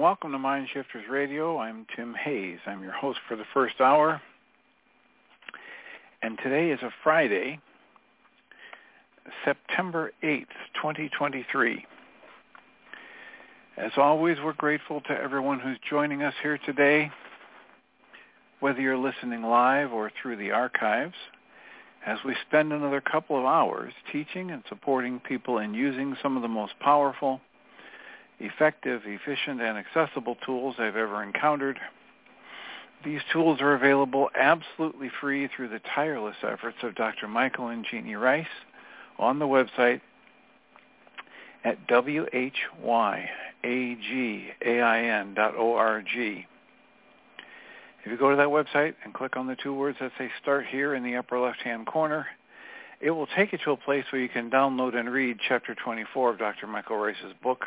Welcome to Mind Shifters Radio. I'm Tim Hayes. I'm your host for the first hour. And today is a Friday, September 8th, 2023. As always, we're grateful to everyone who's joining us here today, whether you're listening live or through the archives, as we spend another couple of hours teaching and supporting people in using some of the most powerful effective, efficient, and accessible tools I've ever encountered. These tools are available absolutely free through the tireless efforts of Dr. Michael and Jeanie Ryce on the website at whyagain.org. If you go to that website and click on the two words that say Start Here in the upper left-hand corner, it will take you to a place where you can download and read Chapter 24 of Dr. Michael Ryce's book,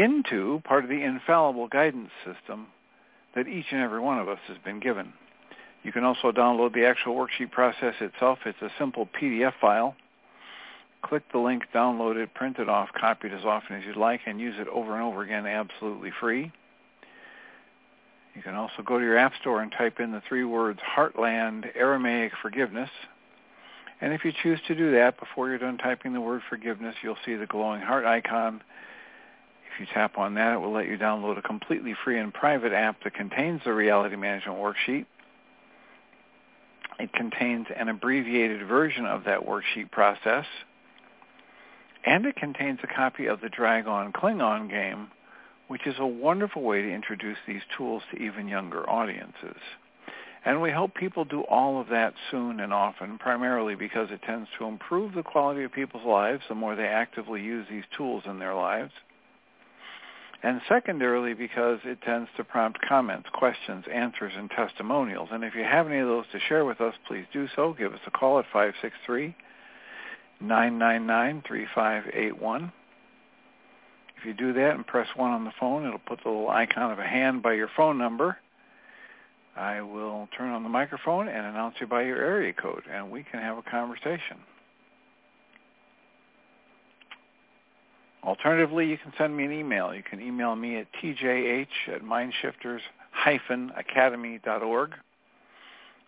into part of the infallible guidance system that each and every one of us has been given. You can also download the actual worksheet process itself. It's a simple PDF file. Click the link, download it, print it off, copy it as often as you'd like, and use it over and over again absolutely free. You can also go to your App Store and type in the three words Heartland Aramaic Forgiveness. And if you choose to do that, before you're done typing the word forgiveness, you'll see the glowing heart icon you tap on that, it will let you download a completely free and private app that contains the reality management worksheet. It contains an abbreviated version of that worksheet process. And it contains a copy of the Drag-On Klingon game, which is a wonderful way to introduce these tools to even younger audiences. And we hope people do all of that soon and often, primarily because it tends to improve the quality of people's lives the more they actively use these tools in their lives and secondarily because it tends to prompt comments, questions, answers, and testimonials. And if you have any of those to share with us, please do so. Give us a call at 563-999-3581. If you do that and press 1 on the phone, it'll put the little icon of a hand by your phone number. I will turn on the microphone and announce you by your area code, and we can have a conversation. Alternatively, you can send me an email. You can email me at tjh at mindshifters-academy.org.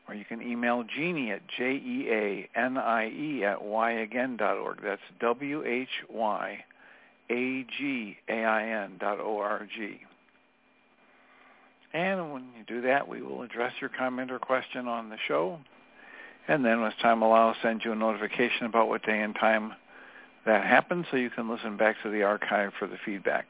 Or you can email Jeanie at J-E-A-N-I-E at whyagain.org. That's W-H-Y-A-G-A-I-N dot O-R-G. And when you do that, we will address your comment or question on the show. And then as time allows, send you a notification about what day and time that happens so you can listen back to the archive for the feedback.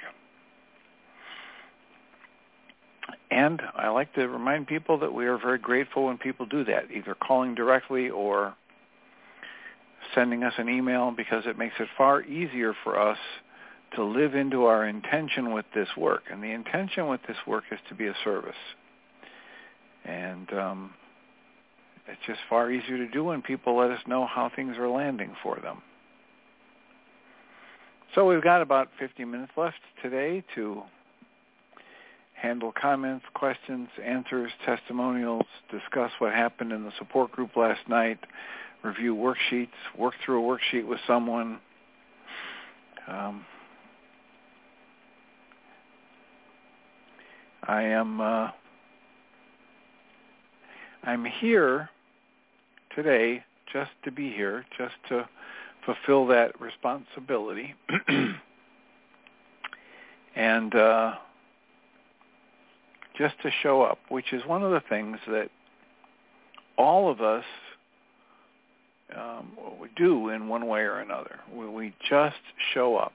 And I like to remind people that we are very grateful when people do that, either calling directly or sending us an email because it makes it far easier for us to live into our intention with this work. And the intention with this work is to be a service. And um, it's just far easier to do when people let us know how things are landing for them. So we've got about 50 minutes left today to handle comments, questions, answers, testimonials, discuss what happened in the support group last night, review worksheets, work through a worksheet with someone. Um, I am uh, I'm here today just to be here, just to fulfill that responsibility. and uh, just to show up, which is one of the things that all of us um, we do in one way or another. We, we just show up,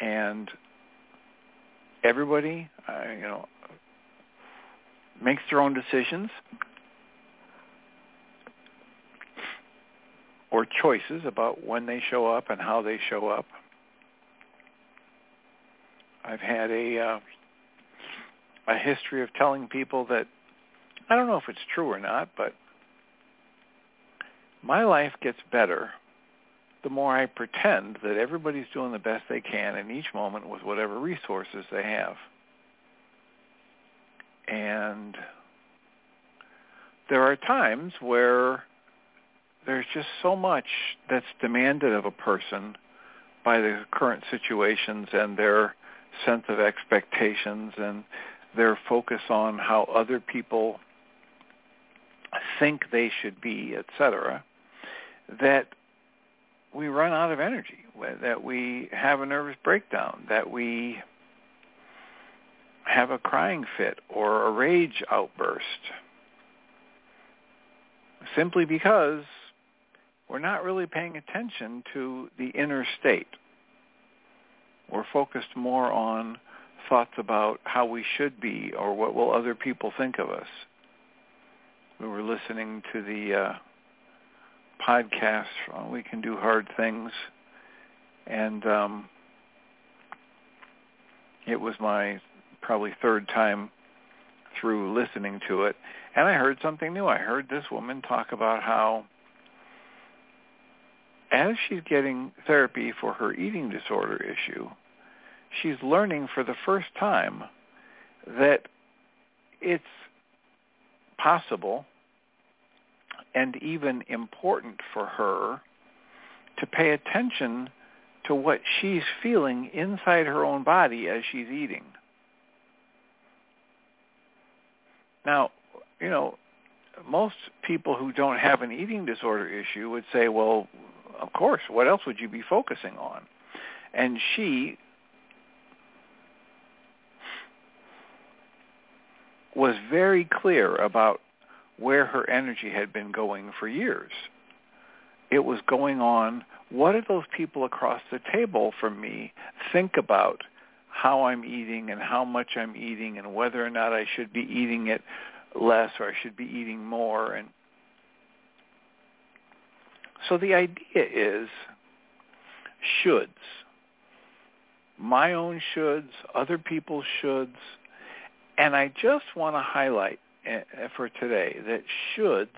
and everybody, uh, you know, makes their own decisions or choices about when they show up and how they show up. I've had a uh, a history of telling people that I don't know if it's true or not, but my life gets better the more I pretend that everybody's doing the best they can in each moment with whatever resources they have. And there are times where there's just so much that's demanded of a person by the current situations and their sense of expectations and their focus on how other people think they should be, etc., that we run out of energy, that we have a nervous breakdown, that we have a crying fit or a rage outburst simply because we're not really paying attention to the inner state. We're focused more on thoughts about how we should be or what will other people think of us. We were listening to the uh, podcast uh, We Can Do Hard Things, and um, it was my probably third time through listening to it, and I heard something new. I heard this woman talk about how as she's getting therapy for her eating disorder issue, she's learning for the first time that it's possible and even important for her to pay attention to what she's feeling inside her own body as she's eating. Now, you know, most people who don't have an eating disorder issue would say, well, of course, what else would you be focusing on? And she was very clear about where her energy had been going for years. It was going on, what do those people across the table from me think about how I'm eating and how much I'm eating and whether or not I should be eating it less or I should be eating more and so the idea is shoulds. My own shoulds, other people's shoulds. And I just want to highlight uh, for today that shoulds,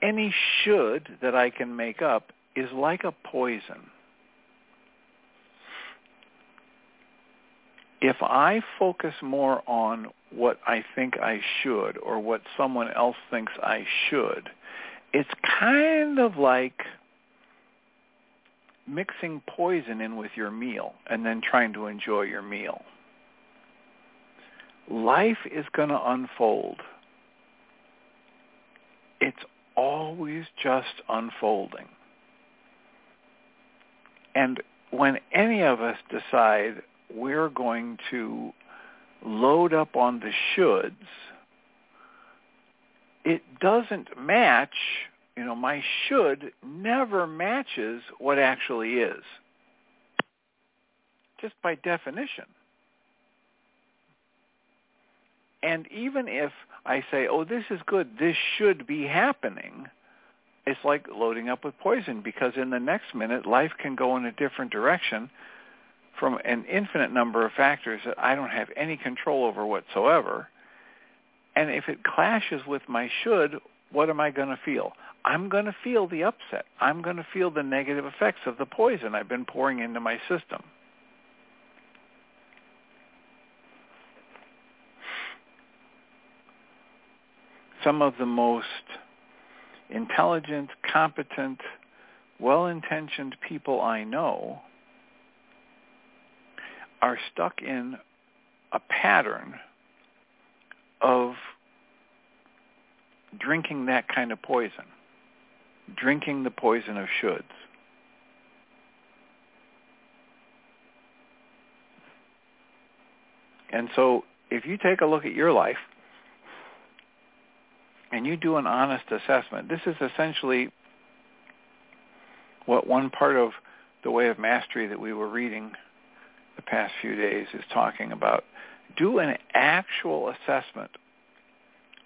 any should that I can make up is like a poison. If I focus more on what I think I should or what someone else thinks I should, it's kind of like mixing poison in with your meal and then trying to enjoy your meal life is going to unfold. It's always just unfolding. And when any of us decide we're going to load up on the shoulds, it doesn't match, you know, my should never matches what actually is. Just by definition. And even if I say, oh, this is good, this should be happening, it's like loading up with poison because in the next minute, life can go in a different direction from an infinite number of factors that I don't have any control over whatsoever. And if it clashes with my should, what am I going to feel? I'm going to feel the upset. I'm going to feel the negative effects of the poison I've been pouring into my system. Some of the most intelligent, competent, well-intentioned people I know are stuck in a pattern of drinking that kind of poison, drinking the poison of shoulds. And so if you take a look at your life and you do an honest assessment, this is essentially what one part of the way of mastery that we were reading the past few days is talking about. Do an actual assessment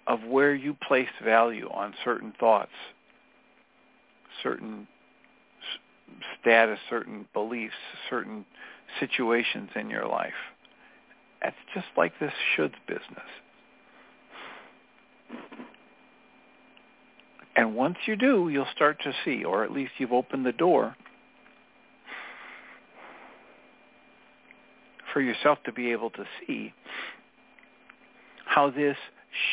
of where you place value on certain thoughts, certain status, certain beliefs, certain situations in your life. That's just like this shoulds business. And once you do, you'll start to see, or at least you've opened the door for yourself to be able to see how this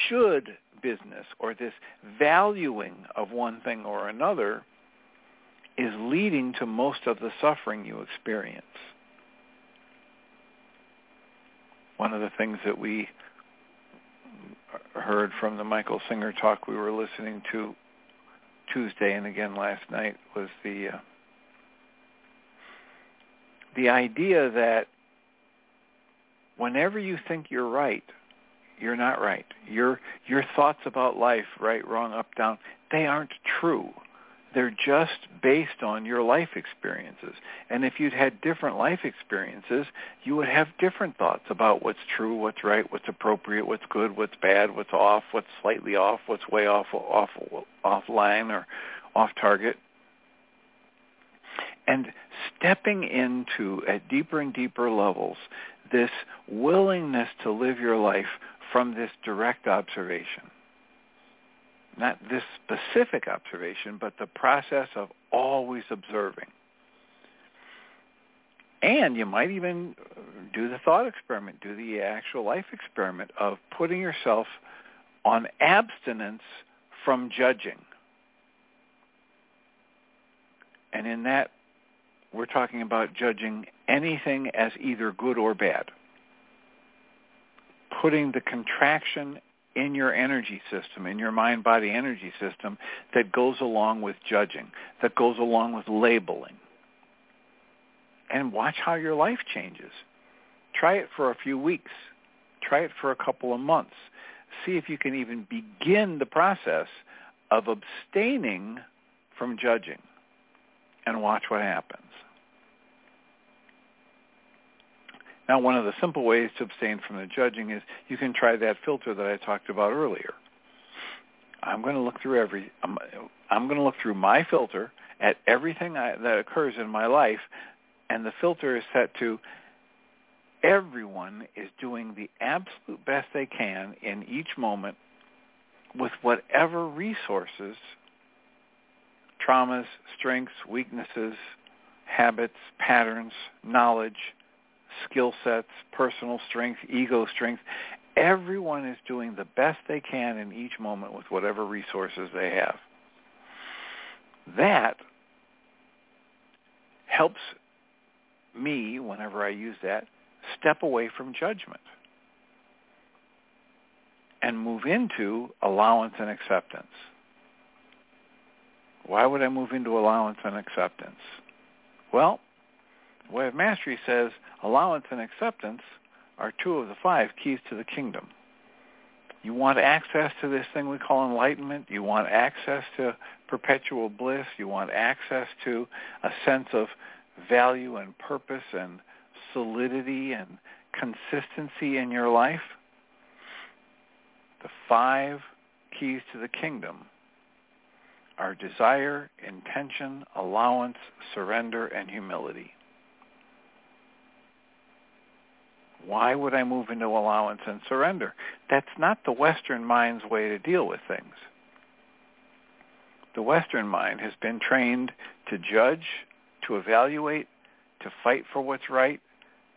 should business or this valuing of one thing or another is leading to most of the suffering you experience. One of the things that we heard from the Michael Singer talk we were listening to Tuesday and again last night was the uh, the idea that whenever you think you're right, you're not right. Your your thoughts about life, right, wrong, up, down, they aren't true. They're just based on your life experiences. And if you'd had different life experiences, you would have different thoughts about what's true, what's right, what's appropriate, what's good, what's bad, what's off, what's slightly off, what's way off off off line or off target. And stepping into at deeper and deeper levels this willingness to live your life from this direct observation. Not this specific observation, but the process of always observing. And you might even do the thought experiment, do the actual life experiment of putting yourself on abstinence from judging. And in that, we're talking about judging anything as either good or bad putting the contraction in your energy system, in your mind-body energy system that goes along with judging, that goes along with labeling. And watch how your life changes. Try it for a few weeks. Try it for a couple of months. See if you can even begin the process of abstaining from judging and watch what happens. Now, one of the simple ways to abstain from the judging is you can try that filter that I talked about earlier. I'm going to look through every. Um, I'm, I'm going to look through my filter at everything I, that occurs in my life, and the filter is set to everyone is doing the absolute best they can in each moment with whatever resources, traumas, strengths, weaknesses, habits, patterns, knowledge, skill sets, personal strength, ego strength. Everyone is doing the best they can in each moment with whatever resources they have. That helps me, whenever I use that, step away from judgment and move into allowance and acceptance. Why would I move into allowance and acceptance? Well, Way of Mastery says allowance and acceptance are two of the five keys to the kingdom. You want access to this thing we call enlightenment. You want access to perpetual bliss. You want access to a sense of value and purpose and solidity and consistency in your life. The five keys to the kingdom are desire, intention, allowance, surrender, and humility. Why would I move into allowance and surrender? That's not the Western mind's way to deal with things. The Western mind has been trained to judge, to evaluate, to fight for what's right,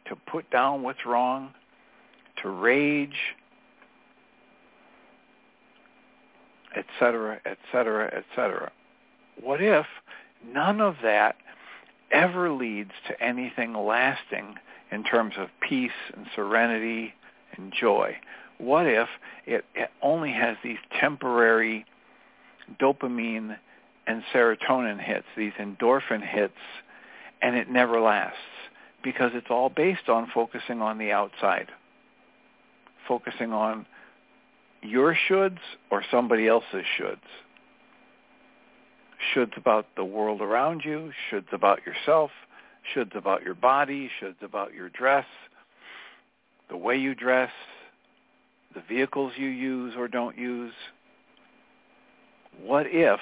to put down what's wrong, to rage, etc., etc., etc. What if none of that ever leads to anything lasting in terms of peace and serenity and joy? What if it, it only has these temporary dopamine and serotonin hits, these endorphin hits, and it never lasts because it's all based on focusing on the outside, focusing on your shoulds or somebody else's shoulds. Shoulds about the world around you, shoulds about yourself, shoulds about your body, shoulds about your dress, the way you dress, the vehicles you use or don't use. What if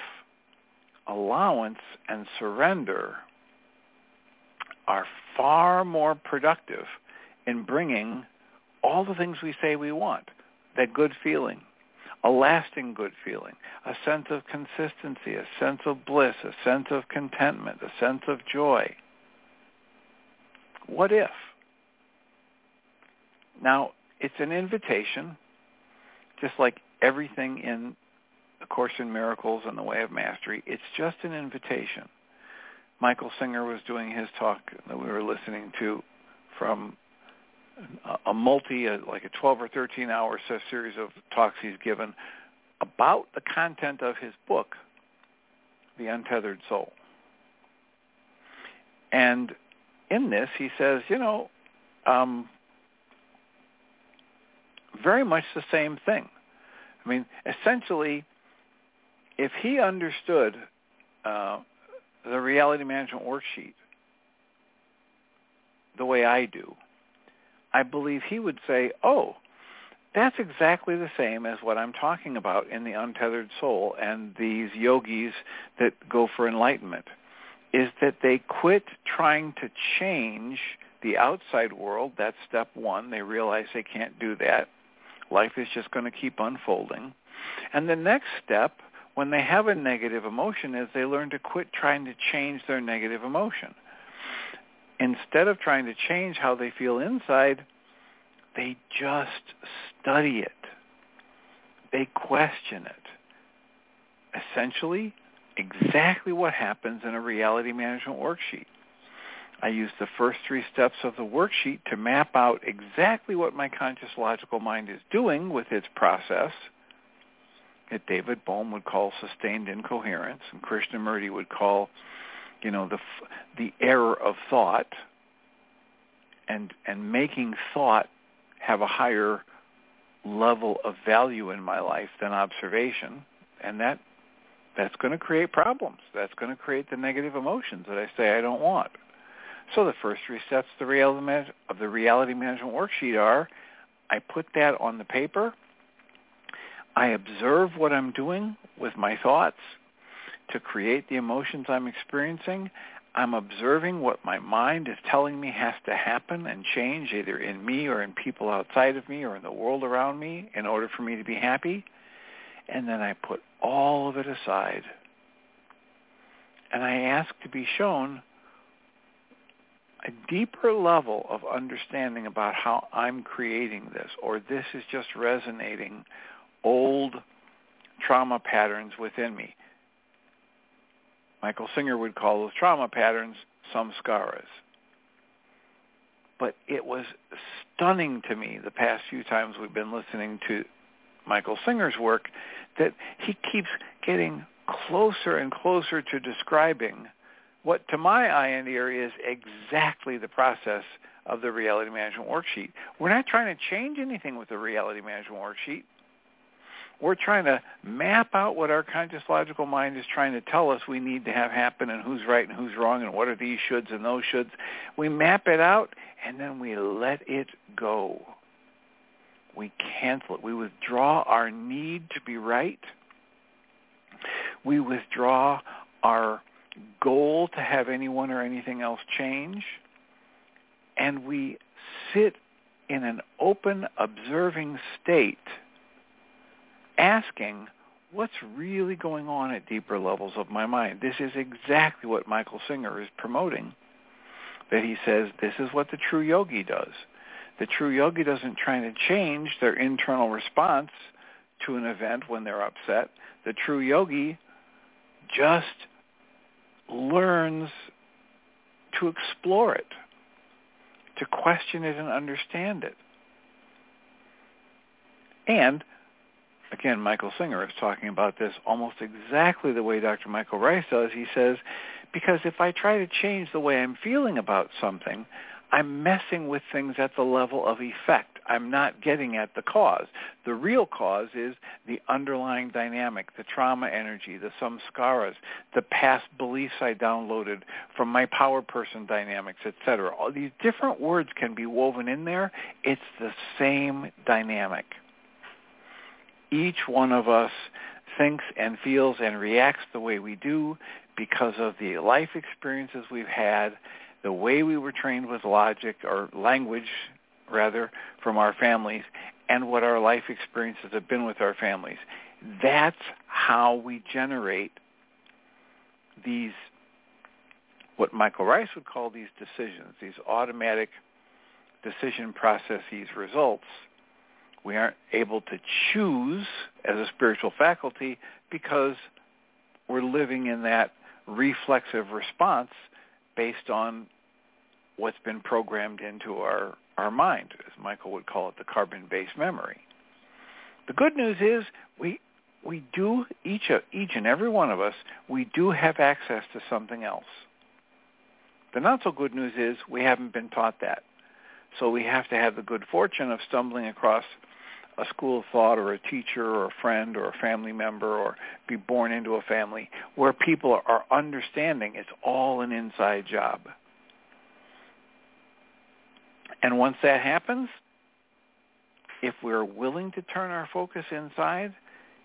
allowance and surrender are far more productive in bringing all the things we say we want, that good feeling, a lasting good feeling, a sense of consistency, a sense of bliss, a sense of contentment, a sense of joy. What if? Now, it's an invitation, just like everything in A Course in Miracles and the Way of Mastery. It's just an invitation. Michael Singer was doing his talk that we were listening to from a multi, like a 12 or 13 hour series of talks he's given about the content of his book, The Untethered Soul. And in this, he says, you know, um, very much the same thing. I mean, essentially, if he understood uh, the reality management worksheet the way I do, I believe he would say, oh, that's exactly the same as what I'm talking about in the untethered soul and these yogis that go for enlightenment, is that they quit trying to change the outside world. That's step one. They realize they can't do that. Life is just going to keep unfolding. And the next step, when they have a negative emotion, is they learn to quit trying to change their negative emotion instead of trying to change how they feel inside, they just study it. They question it. Essentially, exactly what happens in a reality management worksheet. I use the first three steps of the worksheet to map out exactly what my conscious logical mind is doing with its process that David Bohm would call sustained incoherence and Krishnamurti would call you know the the error of thought and and making thought have a higher level of value in my life than observation and that that's going to create problems. That's going to create the negative emotions that I say I don't want. So the first three steps of the reality of the reality management worksheet are I put that on the paper. I observe what I'm doing with my thoughts to create the emotions I'm experiencing, I'm observing what my mind is telling me has to happen and change either in me or in people outside of me or in the world around me in order for me to be happy. And then I put all of it aside. And I ask to be shown a deeper level of understanding about how I'm creating this or this is just resonating old trauma patterns within me. Michael Singer would call those trauma patterns samskaras. But it was stunning to me the past few times we've been listening to Michael Singer's work that he keeps getting closer and closer to describing what to my eye and ear is exactly the process of the reality management worksheet. We're not trying to change anything with the reality management worksheet we're trying to map out what our conscious logical mind is trying to tell us we need to have happen and who's right and who's wrong and what are these shoulds and those shoulds. We map it out and then we let it go. We cancel it. We withdraw our need to be right. We withdraw our goal to have anyone or anything else change. And we sit in an open, observing state, asking, what's really going on at deeper levels of my mind? This is exactly what Michael Singer is promoting. That he says this is what the true yogi does. The true yogi doesn't try to change their internal response to an event when they're upset. The true yogi just learns to explore it, to question it and understand it. And again, Michael Singer is talking about this almost exactly the way Dr. Michael Ryce does. He says, because if I try to change the way I'm feeling about something, I'm messing with things at the level of effect. I'm not getting at the cause. The real cause is the underlying dynamic, the trauma energy, the samskaras, the past beliefs I downloaded from my power person dynamics, etc. All these different words can be woven in there. It's the same dynamic each one of us thinks and feels and reacts the way we do because of the life experiences we've had, the way we were trained with logic or language, rather, from our families, and what our life experiences have been with our families. That's how we generate these, what Michael Ryce would call these decisions, these automatic decision processes results we aren't able to choose as a spiritual faculty because we're living in that reflexive response based on what's been programmed into our, our mind, as Michael would call it, the carbon-based memory. The good news is we we do each each and every one of us we do have access to something else. The not so good news is we haven't been taught that. So we have to have the good fortune of stumbling across a school of thought or a teacher or a friend or a family member or be born into a family where people are understanding it's all an inside job. And once that happens, if we're willing to turn our focus inside,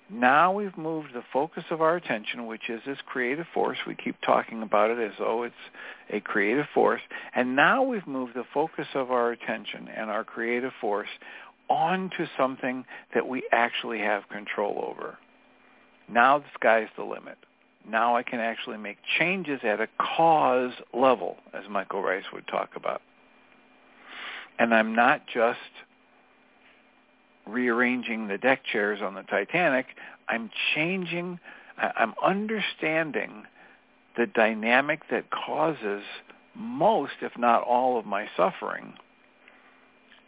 now we've moved the focus of our attention, which is this creative force. We keep talking about it as though it's a creative force. And now we've moved the focus of our attention and our creative force onto something that we actually have control over. Now the sky's the limit. Now I can actually make changes at a cause level, as Michael Ryce would talk about. And I'm not just rearranging the deck chairs on the Titanic. I'm changing, I'm understanding the dynamic that causes most, if not all, of my suffering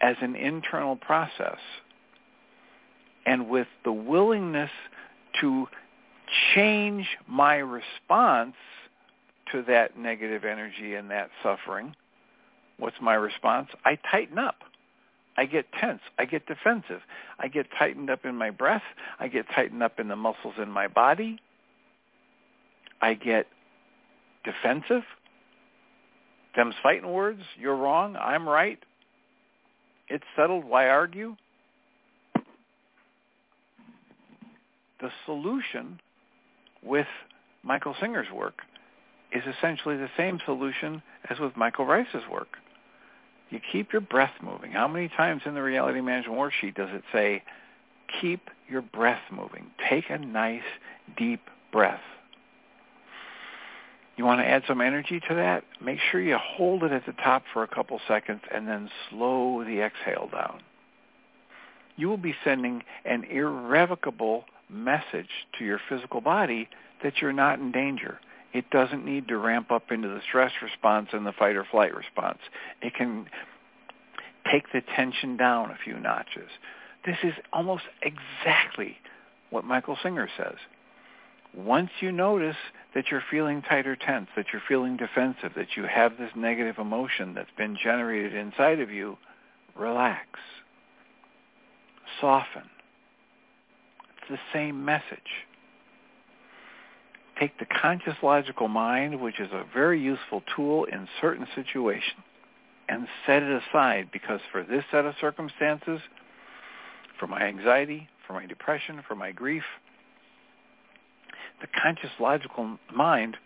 as an internal process and with the willingness to change my response to that negative energy and that suffering, what's my response? I tighten up. I get tense. I get defensive. I get tightened up in my breath. I get tightened up in the muscles in my body. I get defensive. Them's fighting words. You're wrong. I'm right. It's settled. Why argue? The solution with Michael Singer's work is essentially the same solution as with Michael Ryce's work. You keep your breath moving. How many times in the reality management worksheet does it say, keep your breath moving? Take a nice deep breath. You want to add some energy to that? Make sure you hold it at the top for a couple seconds and then slow the exhale down. You will be sending an irrevocable message to your physical body that you're not in danger. It doesn't need to ramp up into the stress response and the fight or flight response. It can take the tension down a few notches. This is almost exactly what Michael Singer says once you notice that you're feeling tight or tense, that you're feeling defensive, that you have this negative emotion that's been generated inside of you, relax. Soften. It's the same message. Take the conscious logical mind, which is a very useful tool in certain situations, and set it aside because for this set of circumstances, for my anxiety, for my depression, for my grief, the conscious logical mind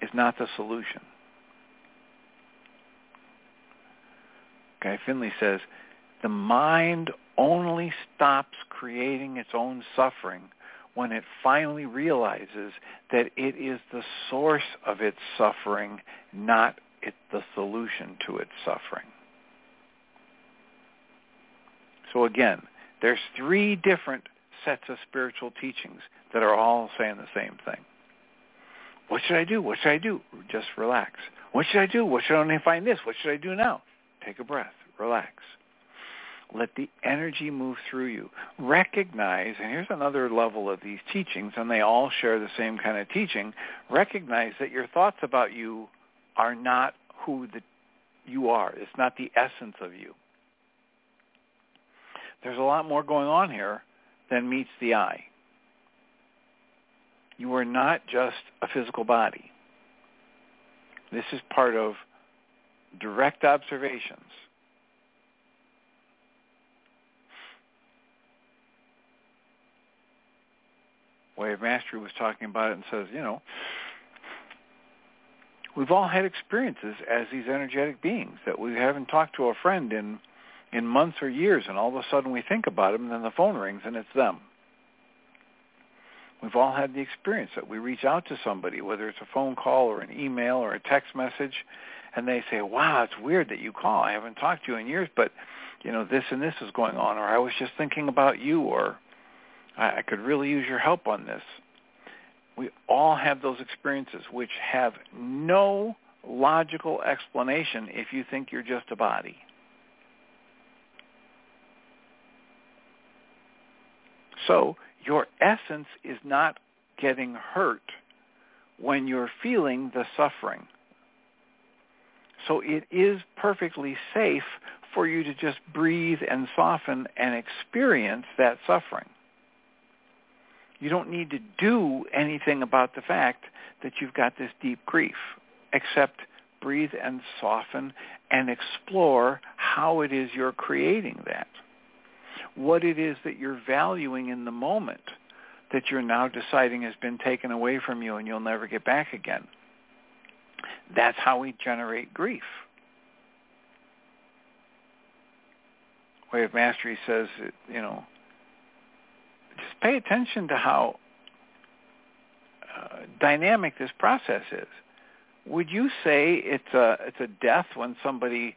is not the solution. Guy Finley says, The mind only stops creating its own suffering when it finally realizes that it is the source of its suffering, not it, the solution to its suffering. So again, there's three different sets of spiritual teachings that are all saying the same thing. What should I do? What should I do? Just relax. What should I do? What should I find this? What should I do now? Take a breath. Relax. Let the energy move through you. Recognize, and here's another level of these teachings, and they all share the same kind of teaching. Recognize that your thoughts about you are not who the, you are. It's not the essence of you. There's a lot more going on here than meets the eye. You are not just a physical body. This is part of direct observations. Way of Mastery was talking about it and says, you know, we've all had experiences as these energetic beings that we haven't talked to a friend in in months or years, and all of a sudden we think about them, and then the phone rings and it's them. We've all had the experience that we reach out to somebody, whether it's a phone call or an email or a text message, and they say, "Wow, it's weird that you call. I haven't talked to you in years, but you know this and this is going on, or I was just thinking about you, or I, I could really use your help on this." We all have those experiences, which have no logical explanation if you think you're just a body. So your essence is not getting hurt when you're feeling the suffering. So it is perfectly safe for you to just breathe and soften and experience that suffering. You don't need to do anything about the fact that you've got this deep grief, except breathe and soften and explore how it is you're creating that what it is that you're valuing in the moment that you're now deciding has been taken away from you and you'll never get back again. That's how we generate grief. Way of Mastery says, you know, just pay attention to how uh, dynamic this process is. Would you say it's a it's a death when somebody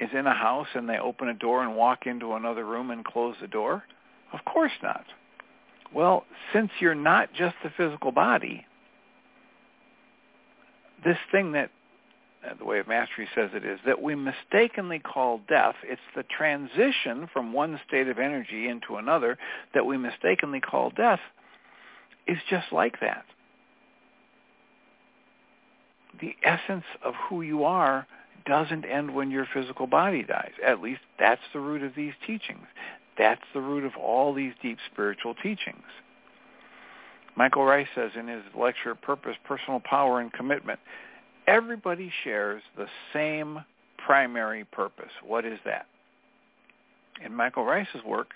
is in a house and they open a door and walk into another room and close the door? Of course not. Well, since you're not just the physical body, this thing that uh, the way of mastery says it is that we mistakenly call death. It's the transition from one state of energy into another that we mistakenly call death is just like that. The essence of who you are doesn't end when your physical body dies. At least that's the root of these teachings. That's the root of all these deep spiritual teachings. Michael Ryce says in his lecture, Purpose, Personal Power, and Commitment, everybody shares the same primary purpose. What is that? In Michael Ryce's work,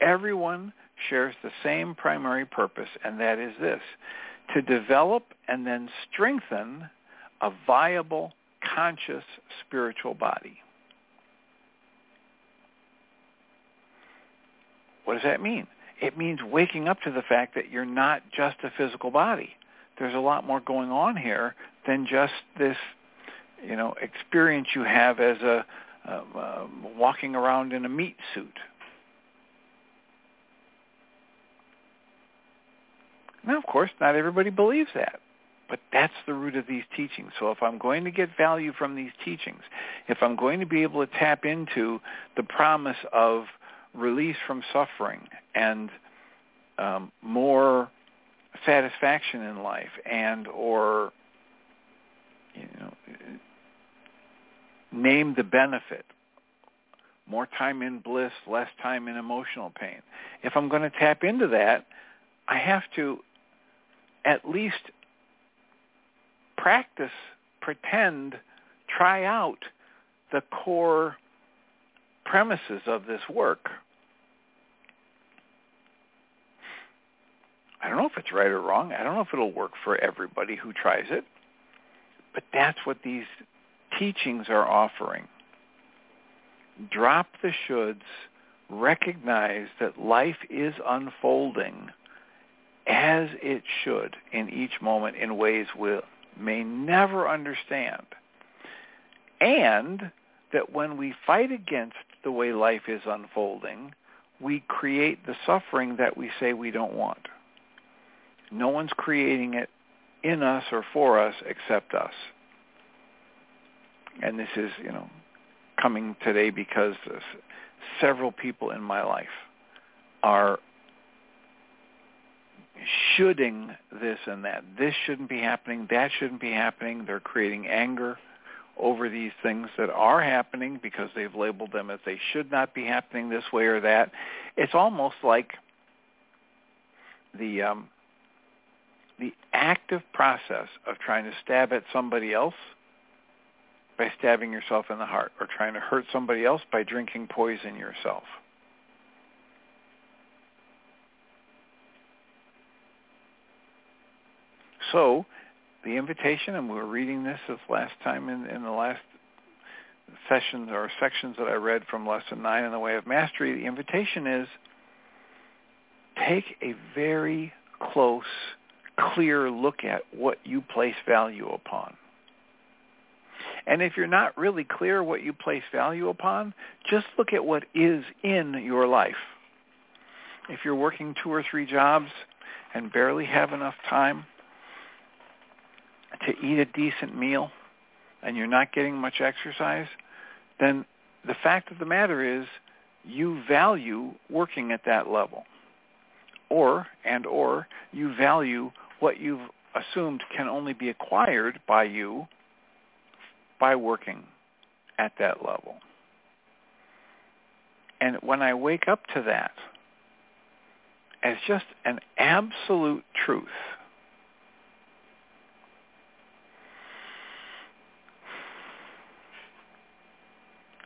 everyone shares the same primary purpose, and that is this, to develop and then strengthen a viable conscious spiritual body. What does that mean? It means waking up to the fact that you're not just a physical body. There's a lot more going on here than just this, you know, experience you have as a uh, uh, walking around in a meat suit. Now, of course, not everybody believes that. But that's the root of these teachings. So if I'm going to get value from these teachings, if I'm going to be able to tap into the promise of release from suffering and um, more satisfaction in life and or you know name the benefit more time in bliss less time in emotional pain if i'm going to tap into that i have to at least practice, pretend, try out the core premises of this work. I don't know if it's right or wrong. I don't know if it'll work for everybody who tries it. But that's what these teachings are offering. drop the shoulds, recognize that life is unfolding as it should in each moment in ways we may never understand. And that when we fight against the way life is unfolding, we create the suffering that we say we don't want. No one's creating it in us or for us except us. And this is, you know, coming today because several people in my life are shoulding this and that. This shouldn't be happening. That shouldn't be happening. They're creating anger over these things that are happening because they've labeled them as they should not be happening this way or that. It's almost like the um, the active process of trying to stab at somebody else by stabbing yourself in the heart or trying to hurt somebody else by drinking poison yourself. So the invitation, and we were reading this last time in, in the last sessions or sections that I read from Lesson 9 in the Way of Mastery, the invitation is take a very close, clear look at what you place value upon. And if you're not really clear what you place value upon, just look at what is in your life. If you're working two or three jobs and barely have enough time to eat a decent meal and you're not getting much exercise, then the fact of the matter is you value working at that level. Or, and or, you value what you've assumed can only be acquired by you by working at that level. And when I wake up to that as just an absolute truth,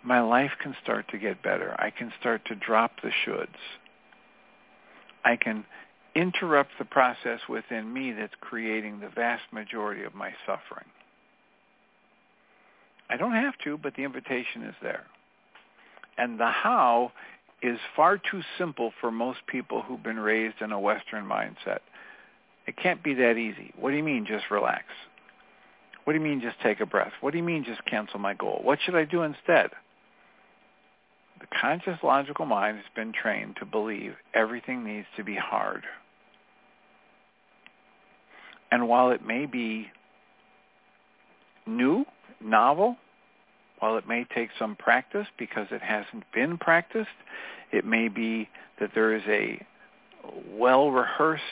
my life can start to get better. I can start to drop the shoulds. I can interrupt the process within me that's creating the vast majority of my suffering. I don't have to, but the invitation is there. And the how is far too simple for most people who've been raised in a Western mindset. It can't be that easy. What do you mean just relax? What do you mean just take a breath? What do you mean just cancel my goal? What should I do instead? The conscious logical mind has been trained to believe everything needs to be hard. And while it may be new, novel, while it may take some practice because it hasn't been practiced, it may be that there is a well-rehearsed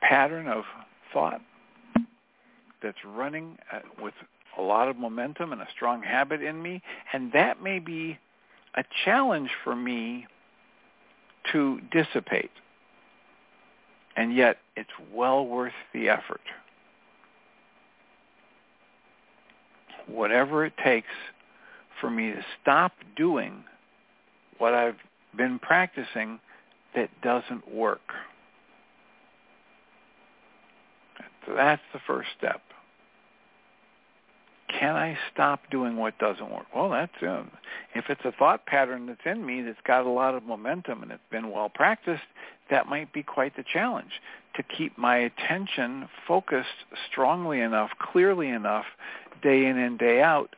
pattern of thought that's running with a lot of momentum and a strong habit in me, and that may be a challenge for me to dissipate. And yet it's well worth the effort. Whatever it takes for me to stop doing what I've been practicing that doesn't work. So that's the first step can I stop doing what doesn't work? Well, that's um, if it's a thought pattern that's in me that's got a lot of momentum and it's been well practiced, that might be quite the challenge to keep my attention focused strongly enough, clearly enough, day in and day out,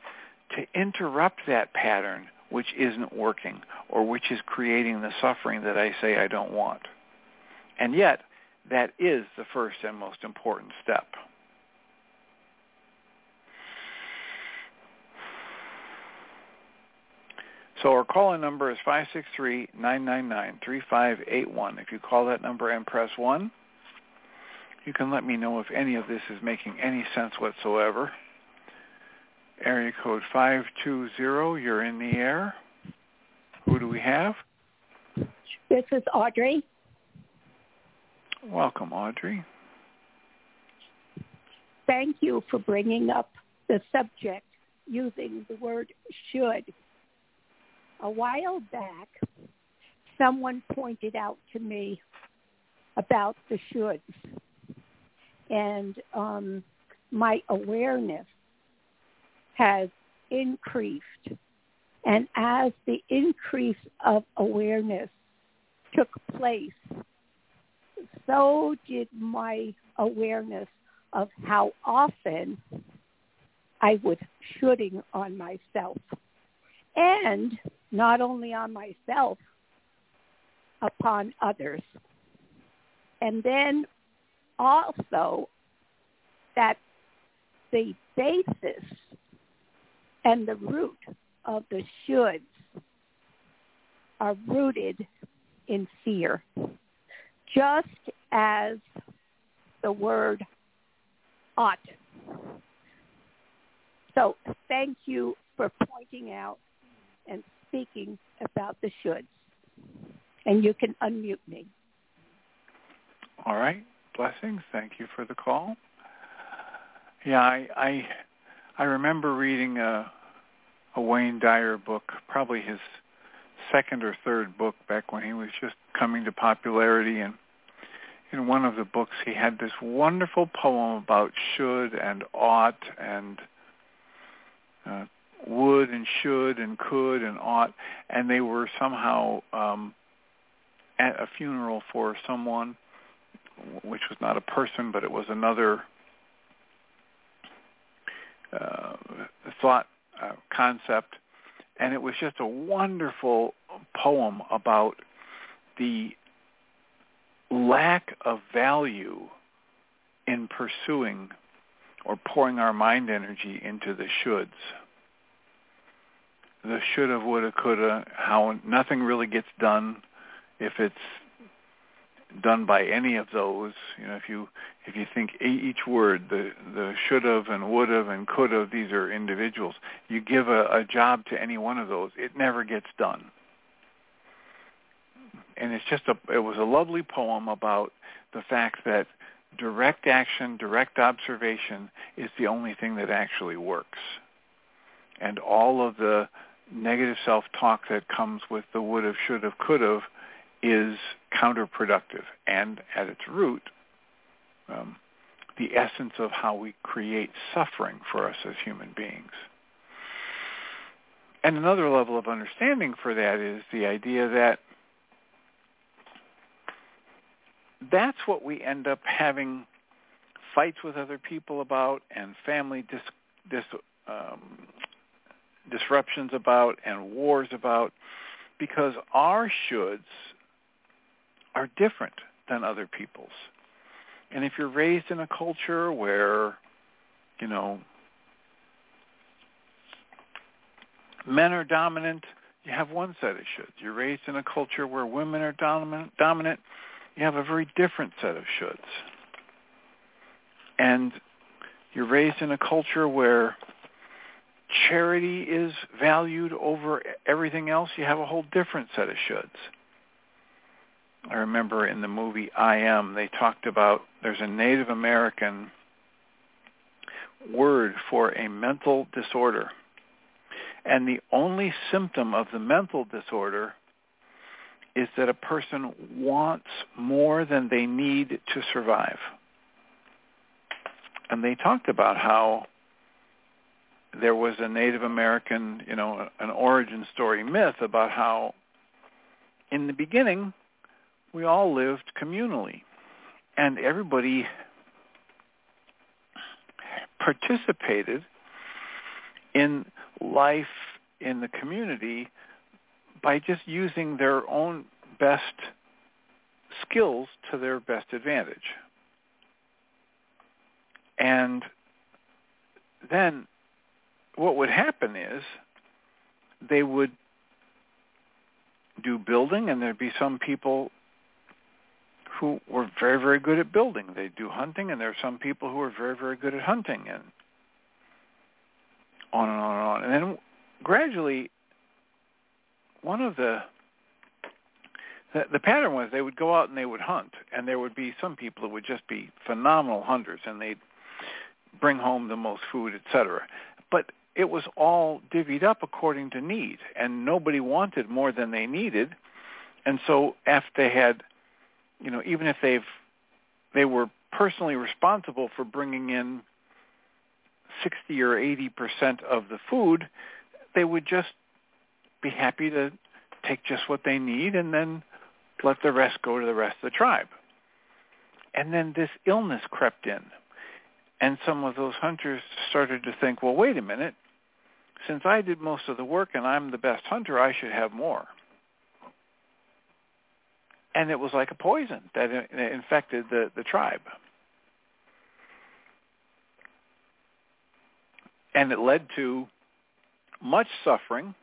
to interrupt that pattern which isn't working or which is creating the suffering that I say I don't want. And yet, that is the first and most important step. So our call-in number is 563-999-3581. If you call that number and press 1, you can let me know if any of this is making any sense whatsoever. Area code 520, you're in the air. Who do we have? This is Audrey. Welcome, Audrey. Thank you for bringing up the subject using the word should a while back, someone pointed out to me about the shoulds, and um, my awareness has increased And as the increase of awareness took place, so did my awareness of how often I was shooting on myself. And not only on myself, upon others. And then also that the basis and the root of the shoulds are rooted in fear, just as the word ought. So thank you for pointing out and speaking about the shoulds. And you can unmute me. All right. Blessings. Thank you for the call. Yeah, I I, I remember reading a a Wayne Dyer book, probably his second or third book back when he was just coming to popularity and in one of the books he had this wonderful poem about should and ought and uh, would and should and could and ought and they were somehow um at a funeral for someone which was not a person but it was another uh, thought uh, concept, and it was just a wonderful poem about the lack of value in pursuing or pouring our mind energy into the shoulds. The shoulda, woulda, coulda, how nothing really gets done if it's done by any of those. You know, if you if you think each word, the the should have and would have and could have, these are individuals. You give a, a job to any one of those, it never gets done. And it's just a it was a lovely poem about the fact that direct action, direct observation is the only thing that actually works. And all of the negative self-talk that comes with the would have, should have, could have is counterproductive and at its root um, the essence of how we create suffering for us as human beings. And another level of understanding for that is the idea that that's what we end up having fights with other people about and family dis, dis, um, disruptions about and wars about because our shoulds are different than other people's. And if you're raised in a culture where, you know, men are dominant, you have one set of shoulds. You're raised in a culture where women are dominant, dominant, you have a very different set of shoulds. And you're raised in a culture where charity is valued over everything else, you have a whole different set of shoulds. I remember in the movie I Am, they talked about there's a Native American word for a mental disorder. And the only symptom of the mental disorder is that a person wants more than they need to survive. And they talked about how there was a Native American, you know, an origin story myth about how in the beginning we all lived communally. And everybody participated in life in the community by just using their own best skills to their best advantage. And then what would happen is they would do building and there'd be some people who were very, very good at building. They'd do hunting, and there are some people who are very, very good at hunting, and on and on and on. And then gradually, one of the the, the pattern was they would go out and they would hunt, and there would be some people who would just be phenomenal hunters, and they'd bring home the most food, etc. But it was all divvied up according to need, and nobody wanted more than they needed. And so if they had you know, even if they've they were personally responsible for bringing in 60 or 80 percent of the food, they would just be happy to take just what they need and then let the rest go to the rest of the tribe. And then this illness crept in. And some of those hunters started to think, well, wait a minute. Since I did most of the work and I'm the best hunter, I should have more. And it was like a poison uh, that infected the, the tribe. And it led to much suffering.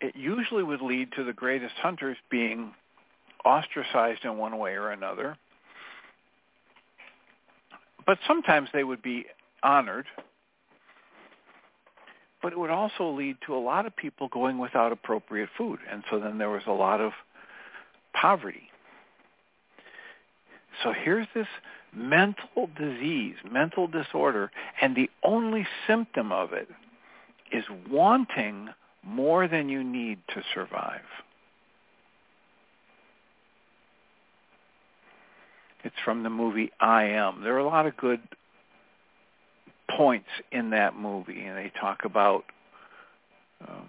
It usually would lead to the greatest hunters being ostracized in one way or another. But sometimes they would be honored. But it would also lead to a lot of people going without appropriate food. And so then there was a lot of poverty. So here's this mental disease, mental disorder, and the only symptom of it is wanting more than you need to survive. It's from the movie I Am. There are a lot of good points in that movie, and they talk about um,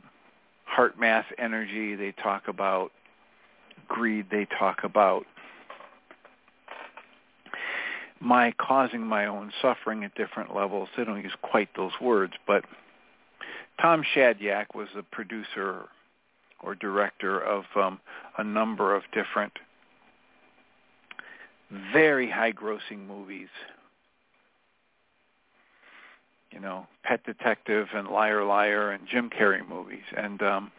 HeartMath energy. They talk about greed. They talk about my causing my own suffering at different levels. They don't use quite those words, but Tom Shadyac was the producer or director of um, a number of different very high-grossing movies. You know, Pet Detective and Liar Liar and Jim Carrey movies, and um,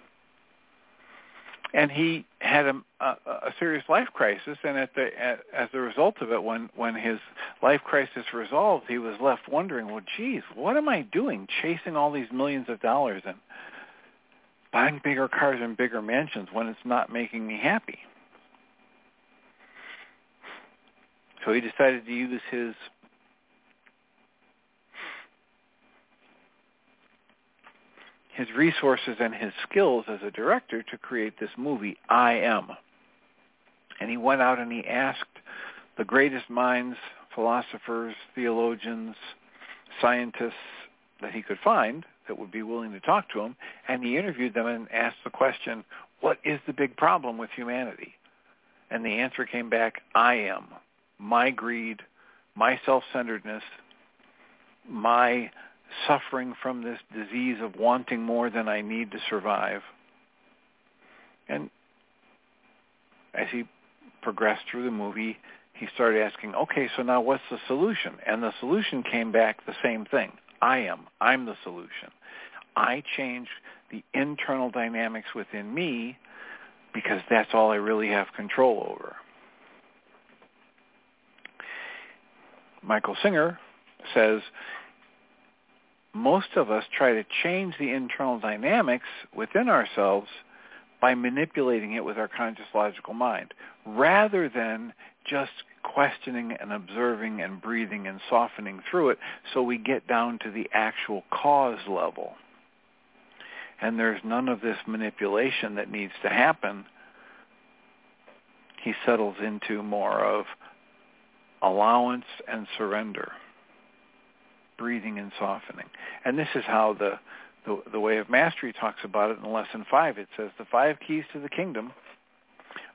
and he had a, a, a serious life crisis, and at the at, as a result of it, when when his life crisis resolved, he was left wondering, well, geez, what am I doing, chasing all these millions of dollars and buying bigger cars and bigger mansions when it's not making me happy? So he decided to use his his resources and his skills as a director to create this movie, I Am. And he went out and he asked the greatest minds, philosophers, theologians, scientists that he could find that would be willing to talk to him, and he interviewed them and asked the question, what is the big problem with humanity? And the answer came back, I am. My greed, my self-centeredness, my suffering from this disease of wanting more than I need to survive. And as he progressed through the movie, he started asking, okay, so now what's the solution? And the solution came back the same thing. I am. I'm the solution. I change the internal dynamics within me because that's all I really have control over. Michael Singer says most of us try to change the internal dynamics within ourselves by manipulating it with our conscious logical mind rather than just questioning and observing and breathing and softening through it so we get down to the actual cause level. And there's none of this manipulation that needs to happen. He settles into more of allowance and surrender breathing and softening. And this is how the, the, the way of mastery talks about it in lesson five. It says the five keys to the kingdom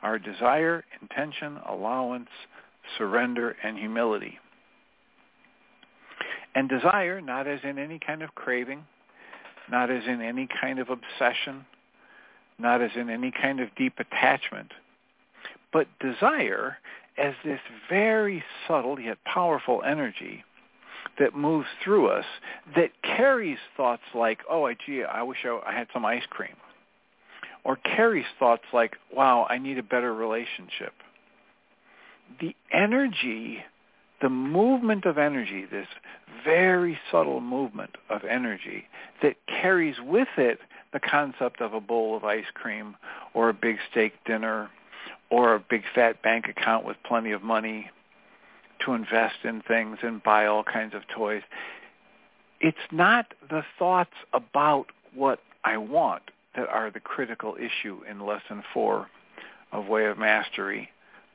are desire, intention, allowance, surrender, and humility. And desire, not as in any kind of craving, not as in any kind of obsession, not as in any kind of deep attachment, but desire as this very subtle yet powerful energy that moves through us that carries thoughts like, oh, gee, I wish I, had some ice cream. Or carries thoughts like, wow, I need a better relationship. The energy, the movement of energy, this very subtle movement of energy that carries with it the concept of a bowl of ice cream or a big steak dinner or a big fat bank account with plenty of money to invest in things and buy all kinds of toys. It's not the thoughts about what I want that are the critical issue in lesson four of Way of Mastery,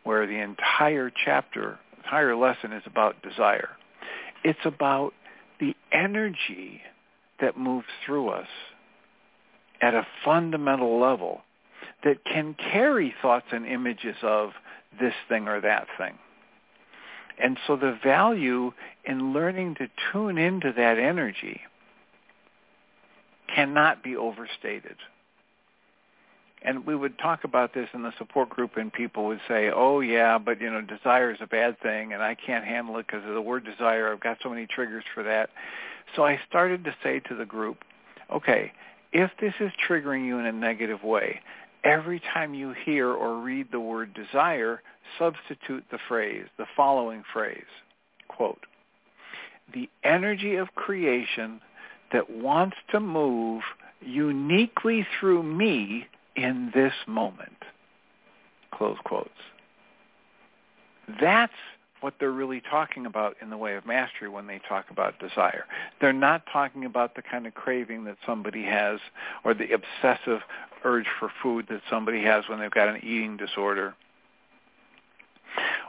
where the entire chapter, entire lesson is about desire. It's about the energy that moves through us at a fundamental level that can carry thoughts and images of this thing or that thing. And so the value in learning to tune into that energy cannot be overstated. And we would talk about this in the support group and people would say, oh yeah, but you know, desire is a bad thing and I can't handle it because of the word desire. I've got so many triggers for that. So I started to say to the group, okay, if this is triggering you in a negative way, every time you hear or read the word desire, substitute the phrase, the following phrase, quote, the energy of creation that wants to move uniquely through me in this moment. Close quotes. That's what they're really talking about in the way of mastery when they talk about desire. They're not talking about the kind of craving that somebody has or the obsessive urge for food that somebody has when they've got an eating disorder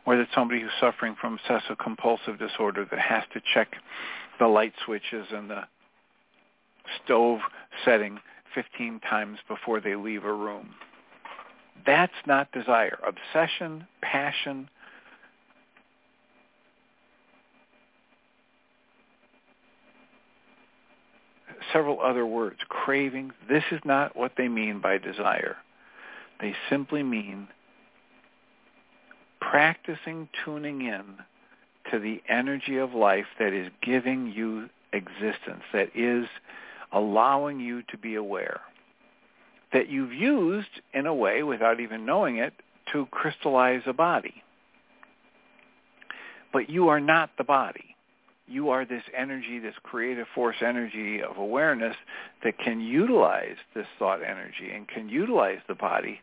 or that somebody who's suffering from obsessive compulsive disorder that has to check the light switches and the stove setting 15 times before they leave a room. That's not desire. Obsession, passion, several other words. Craving, this is not what they mean by desire. They simply mean practicing tuning in to the energy of life that is giving you existence, that is allowing you to be aware, that you've used in a way without even knowing it to crystallize a body. But you are not the body. You are this energy, this creative force energy of awareness that can utilize this thought energy and can utilize the body.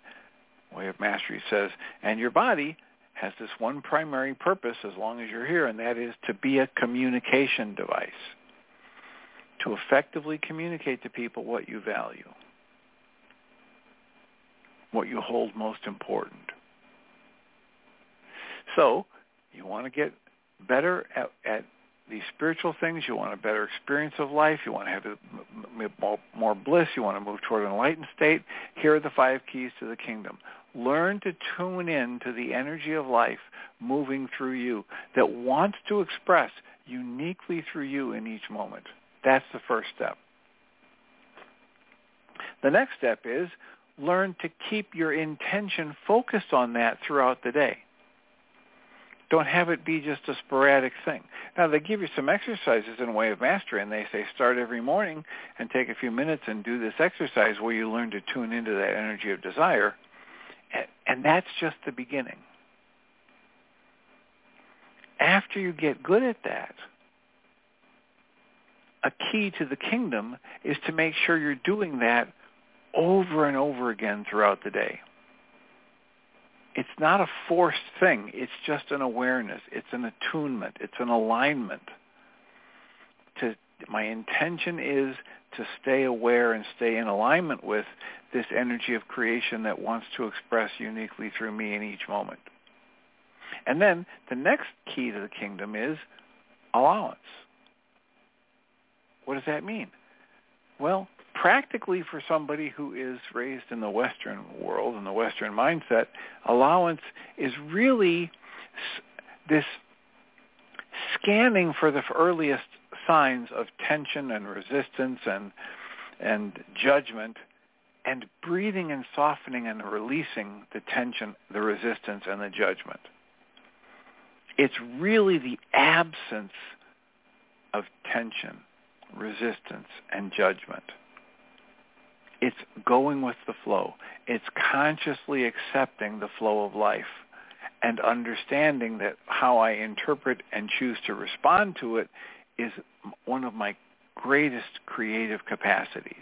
Way of Mastery says, and your body has this one primary purpose as long as you're here, and that is to be a communication device to effectively communicate to people what you value, what you hold most important. So you want to get better at, at these spiritual things. You want a better experience of life. You want to have more, bliss. You want to move toward an enlightened state. Here are the five keys to the kingdom. Learn to tune in to the energy of life moving through you that wants to express uniquely through you in each moment. That's the first step. The next step is learn to keep your intention focused on that throughout the day. Don't have it be just a sporadic thing. Now they give you some exercises in a way of mastery and they say start every morning and take a few minutes and do this exercise where you learn to tune into that energy of desire. And that's just the beginning. After you get good at that, a key to the kingdom is to make sure you're doing that over and over again throughout the day. It's not a forced thing. It's just an awareness. It's an attunement. It's an alignment. To my intention is to stay aware and stay in alignment with this energy of creation that wants to express uniquely through me in each moment. And then the next key to the kingdom is allowance. What does that mean? Well, practically for somebody who is raised in the Western world, in the Western mindset, allowance is really this scanning for the earliest signs of tension and resistance and and judgment and breathing and softening and releasing the tension, the resistance and the judgment. It's really the absence of tension resistance, and judgment. It's going with the flow. It's consciously accepting the flow of life and understanding that how I interpret and choose to respond to it is one of my greatest creative capacities.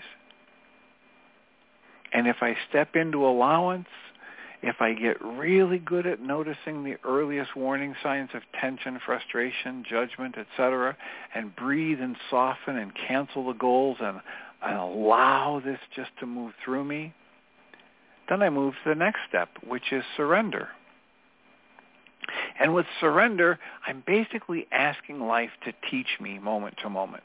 And if I step into allowance if I get really good at noticing the earliest warning signs of tension, frustration, judgment, etc., and breathe and soften and cancel the goals and, and allow this just to move through me, then I move to the next step, which is surrender. And with surrender, I'm basically asking life to teach me moment to moment.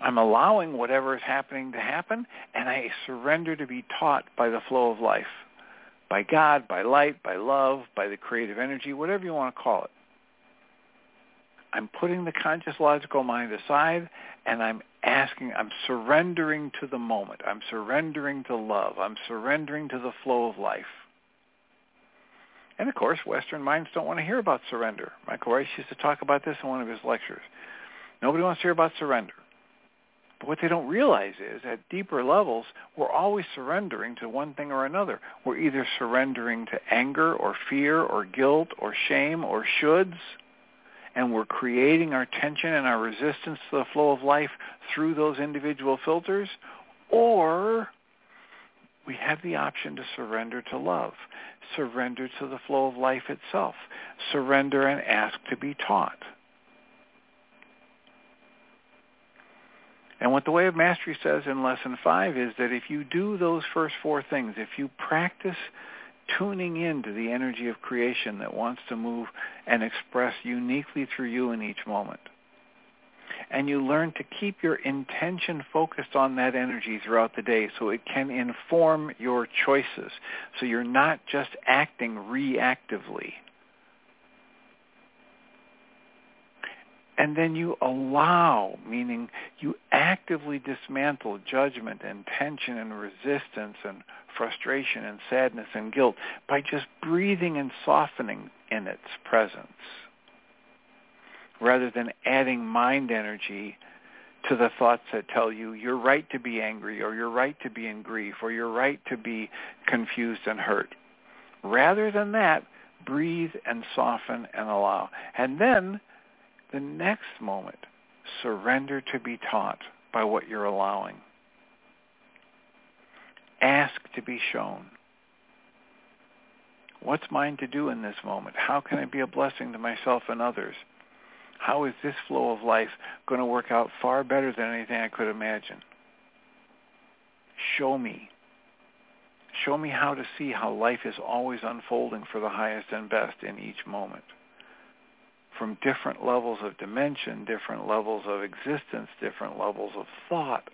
I'm allowing whatever is happening to happen, and I surrender to be taught by the flow of life, by God, by light, by love, by the creative energy, whatever you want to call it. I'm putting the conscious logical mind aside and I'm asking, I'm surrendering to the moment. I'm surrendering to love. I'm surrendering to the flow of life. And of course, Western minds don't want to hear about surrender. Michael Ryce used to talk about this in one of his lectures. Nobody wants to hear about surrender. But what they don't realize is at deeper levels, we're always surrendering to one thing or another. We're either surrendering to anger or fear or guilt or shame or shoulds and we're creating our tension and our resistance to the flow of life through those individual filters, or we have the option to surrender to love, surrender to the flow of life itself, surrender and ask to be taught. And what the Way of Mastery says in Lesson 5 is that if you do those first four things, if you practice tuning in to the energy of creation that wants to move and express uniquely through you in each moment. And you learn to keep your intention focused on that energy throughout the day so it can inform your choices. So you're not just acting reactively. And then you allow, meaning you actively dismantle judgment and tension and resistance and frustration and sadness and guilt by just breathing and softening in its presence rather than adding mind energy to the thoughts that tell you you're right to be angry or you're right to be in grief or you're right to be confused and hurt. Rather than that, breathe and soften and allow. And then the next moment, surrender to be taught by what you're allowing. Ask to be shown. What's mine to do in this moment? How can I be a blessing to myself and others? How is this flow of life going to work out far better than anything I could imagine? Show me. Show me how to see how life is always unfolding for the highest and best in each moment. From different levels of dimension, different levels of existence, different levels of thought.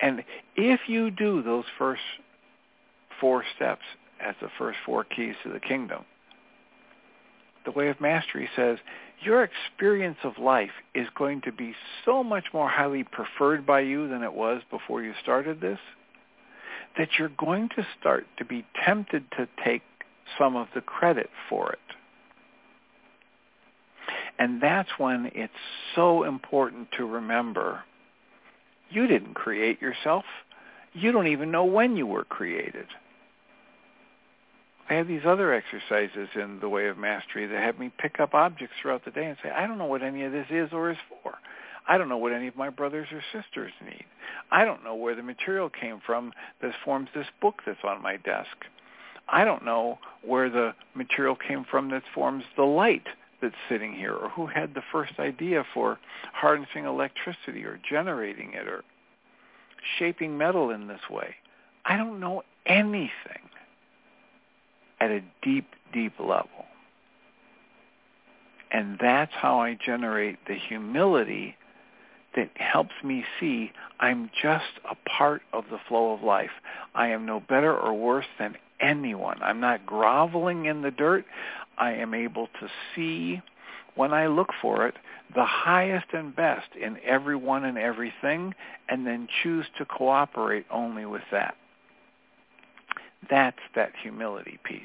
And if you do those first four steps as the first four keys to the kingdom, the way of mastery says your experience of life is going to be so much more highly preferred by you than it was before you started this that you're going to start to be tempted to take some of the credit for it. And that's when it's so important to remember you didn't create yourself. You don't even know when you were created. I have these other exercises in the way of mastery that have me pick up objects throughout the day and say, I don't know what any of this is or is for. I don't know what any of my brothers or sisters need. I don't know where the material came from that forms this book that's on my desk. I don't know where the material came from that forms the light that's sitting here or who had the first idea for harnessing electricity or generating it or shaping metal in this way. I don't know anything at a deep, deep level. And that's how I generate the humility that helps me see I'm just a part of the flow of life. I am no better or worse than anyone. I'm not groveling in the dirt. I am able to see when I look for it the highest and best in everyone and everything and then choose to cooperate only with that. That's that humility piece.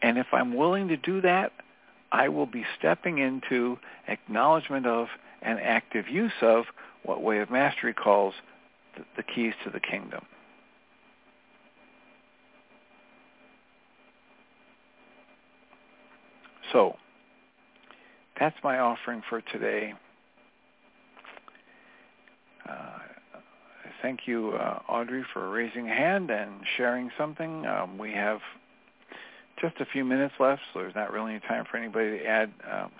And if I'm willing to do that, I will be stepping into acknowledgement of and active use of what Way of Mastery calls the, the keys to the kingdom. So, that's my offering for today. Uh, thank you, uh, Audrey, for raising a hand and sharing something. Um, we have just a few minutes left, so there's not really any time for anybody to add. Um,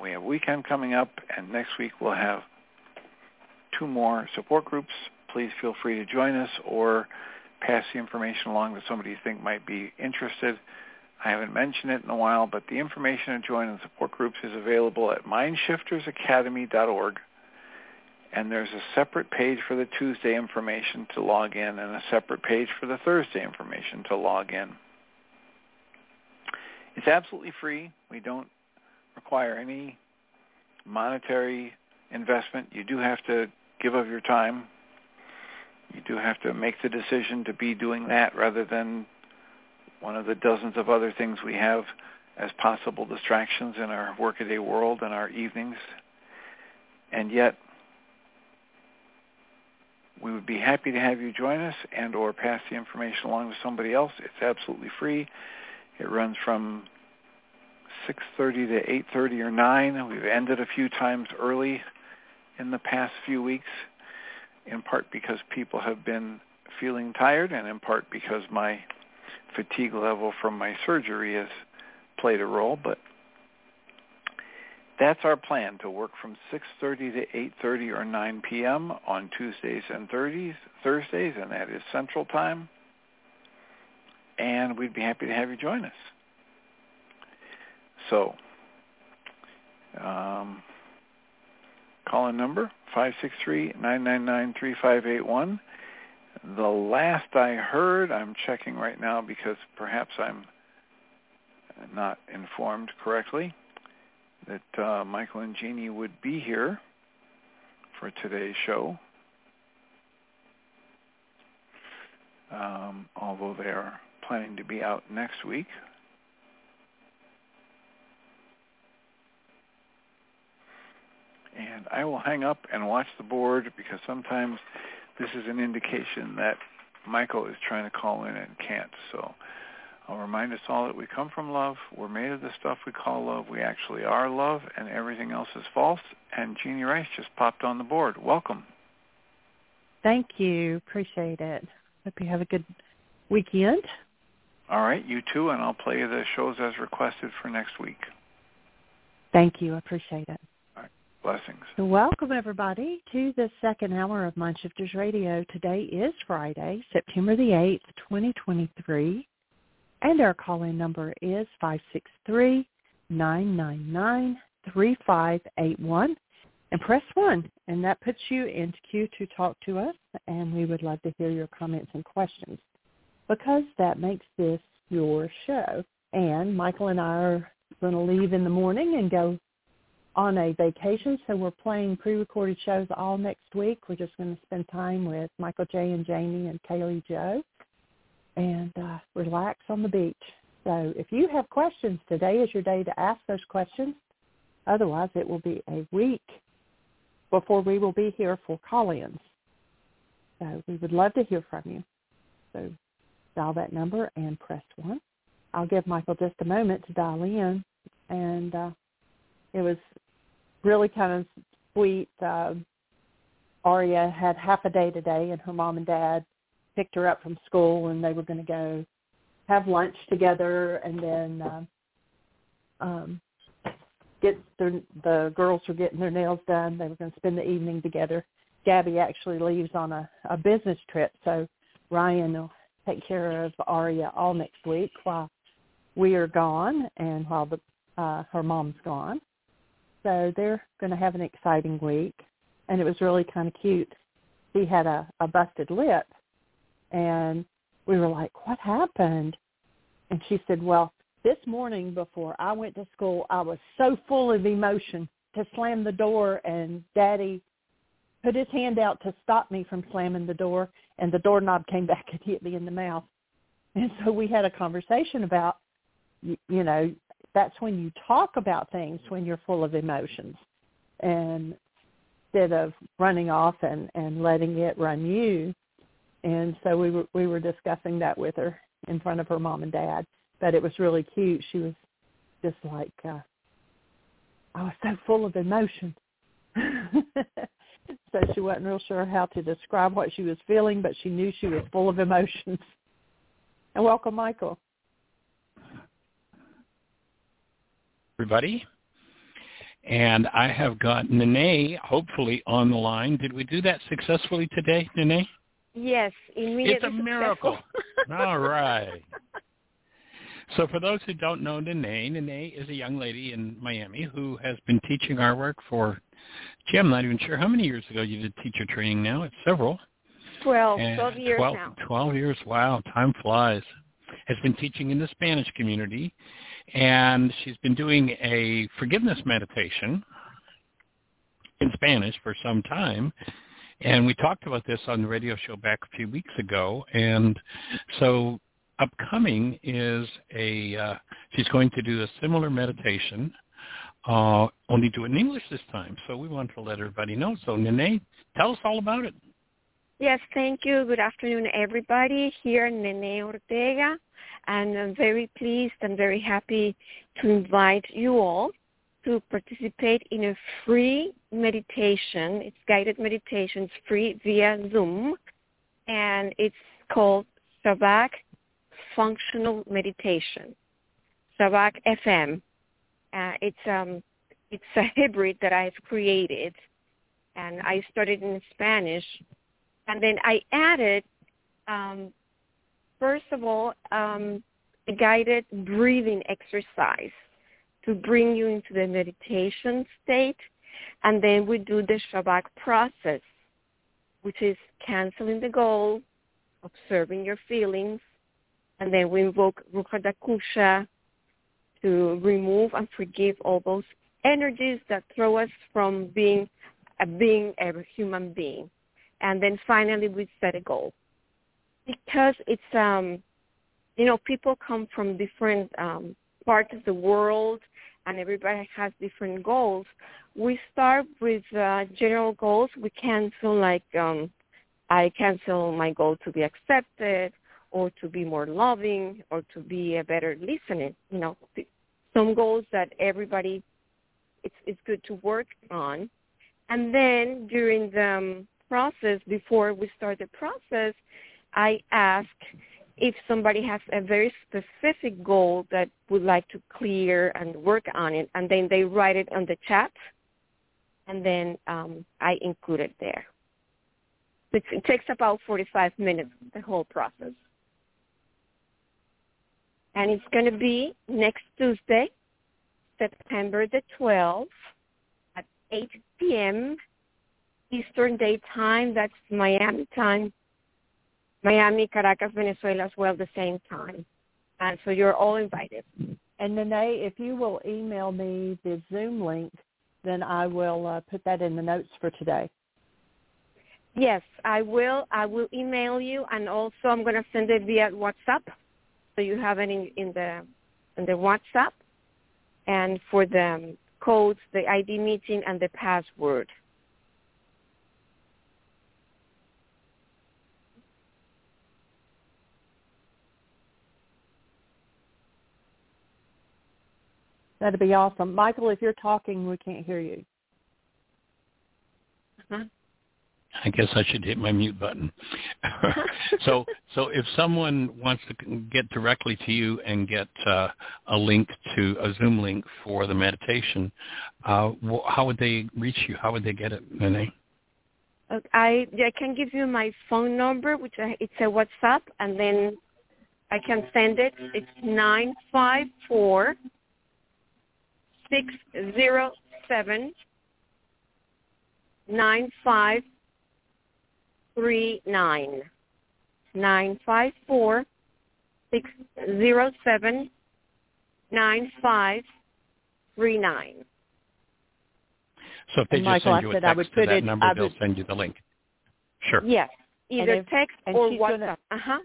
we have weekend coming up, and next week we'll have two more support groups. Please feel free to join us or pass the information along to somebody you think might be interested. I haven't mentioned it in a while, but the information to join the support groups is available at mindshiftersacademy.org. And there's a separate page for the Tuesday information to log in and a separate page for the Thursday information to log in. It's absolutely free. We don't require any monetary investment. You do have to give of your time. You do have to make the decision to be doing that rather than one of the dozens of other things we have as possible distractions in our workaday world and our evenings. And yet, we would be happy to have you join us and or pass the information along to somebody else. It's absolutely free. It runs from 6.30 to 8.30 or 9. We've ended a few times early in the past few weeks, in part because people have been feeling tired and in part because my fatigue level from my surgery has played a role. But that's our plan to work from 6.30 to 8.30 or 9 p.m. on Tuesdays and Thursdays, Thursdays, and that is Central Time. And we'd be happy to have you join us. So, um, call in number 563-999-3581. The last I heard, I'm checking right now because perhaps I'm not informed correctly, that uh, Michael and Jeanie would be here for today's show. Um, although they are planning to be out next week. and I will hang up and watch the board because sometimes this is an indication that Michael is trying to call in and can't. So I'll remind us all that we come from love. We're made of the stuff we call love. We actually are love, and everything else is false. And Jeanie Ryce just popped on the board. Welcome. Thank you. Appreciate it. Hope you have a good weekend. All right, you too, and I'll play the shows as requested for next week. Thank you. I appreciate it. Blessings. Welcome, everybody, to the second hour of Mindshifters Radio. Today is Friday, September the 8th, 2023, and our call-in number is 563-999-3581. And press 1, and that puts you into queue to talk to us, and we would love to hear your comments and questions because that makes this your show. And Michael and I are going to leave in the morning and go on a vacation, so we're playing pre-recorded shows all next week. We're just going to spend time with Michael J. and Jamie and Kaylee Joe and uh, relax on the beach. So if you have questions, today is your day to ask those questions. Otherwise, it will be a week before we will be here for call-ins. So we would love to hear from you. So dial that number and press 1. I'll give Michael just a moment to dial in. And uh, it was really kind of sweet. Uh, Aria had half a day today, and her mom and dad picked her up from school, and they were going to go have lunch together, and then uh, um, get their, the girls were getting their nails done. They were going to spend the evening together. Gabby actually leaves on a, a business trip, so Ryan will take care of Aria all next week while we are gone and while the uh, her mom's gone. So they're going to have an exciting week. And it was really kind of cute. He had a, a busted lip. And we were like, what happened? And she said, well, this morning before I went to school, I was so full of emotion to slam the door and Daddy put his hand out to stop me from slamming the door and the doorknob came back and hit me in the mouth. And so we had a conversation about, you, you know, that's when you talk about things when you're full of emotions. And instead of running off and and letting it run you. And so we were we were discussing that with her in front of her mom and dad. But it was really cute. She was just like uh i was so full of emotion. So she wasn't real sure how to describe what she was feeling but she knew she was full of emotions. And welcome michael everybody. And I have got Nene hopefully on the line. Did we do that successfully today, Nene? Yes, immediately. It's a miracle. All right. So for those who don't know Nene, Nene is a young lady in Miami who has been teaching our work for, gee, I'm not even sure how many years ago you did teacher training now. It's several. 12, 12 years 12, now. 12 years. Wow, time flies. Has been teaching in the Spanish community, and she's been doing a forgiveness meditation in Spanish for some time. And we talked about this on the radio show back a few weeks ago. And so upcoming is a, uh, she's going to do a similar meditation, uh, only do it in English this time. So we want to let everybody know. So Nene, tell us all about it. Yes, thank you. Good afternoon, everybody. Here, Nene Ortega, and I'm very pleased and very happy to invite you all to participate in a free meditation. It's guided meditation. It's free via Zoom, and it's called Shabak Functional Meditation. Shabak FM. Uh, it's um, it's a hybrid that I've created, and I started in Spanish, and then I added, um, first of all, um, a guided breathing exercise to bring you into the meditation state. And then we do the Shabak process, which is canceling the goal, observing your feelings, and then we invoke Ruach HaKodesh to remove and forgive all those energies that throw us from being a being a human being. And then finally we set a goal. Because it's um you know, people come from different um parts of the world and everybody has different goals. We start with uh, general goals. We cancel like um, I cancel my goal to be accepted or to be more loving or to be a better listener. You know, some goals that everybody it's it's good to work on. And then during the um, process, before we start the process, I ask if somebody has a very specific goal that would like to clear and work on it, and then they write it on the chat, and then um, I include it there. It, it takes about 45 minutes, the whole process. And it's going to be next Tuesday, September the 12th at 8 p.m. Eastern Daytime. That's Miami time. Miami, Caracas, Venezuela as well the same time. And so you're all invited. And Nene, if you will email me the Zoom link, then I will uh, put that in the notes for today. Yes, I will. I will email you, and also I'm going to send it via WhatsApp, so you have it in, in the in the WhatsApp, and for the codes, the ID meeting, and the password. That'd be awesome. Michael, if you're talking, we can't hear you. Uh-huh. I guess I should hit my mute button. so, so if someone wants to get directly to you and get uh, a link to a Zoom link for the meditation, uh, how would they reach you? How would they get it, Nene? I I can give you my phone number, which I, it's a WhatsApp, and then I can send it. It's nine five four six zero seven nine five three nine nine five four six zero seven nine five three nine. So if they And just Michael, send you I a said I text would to put that it- number, I they'll send you the link. Sure. Yes, either if- text or WhatsApp. uh huh.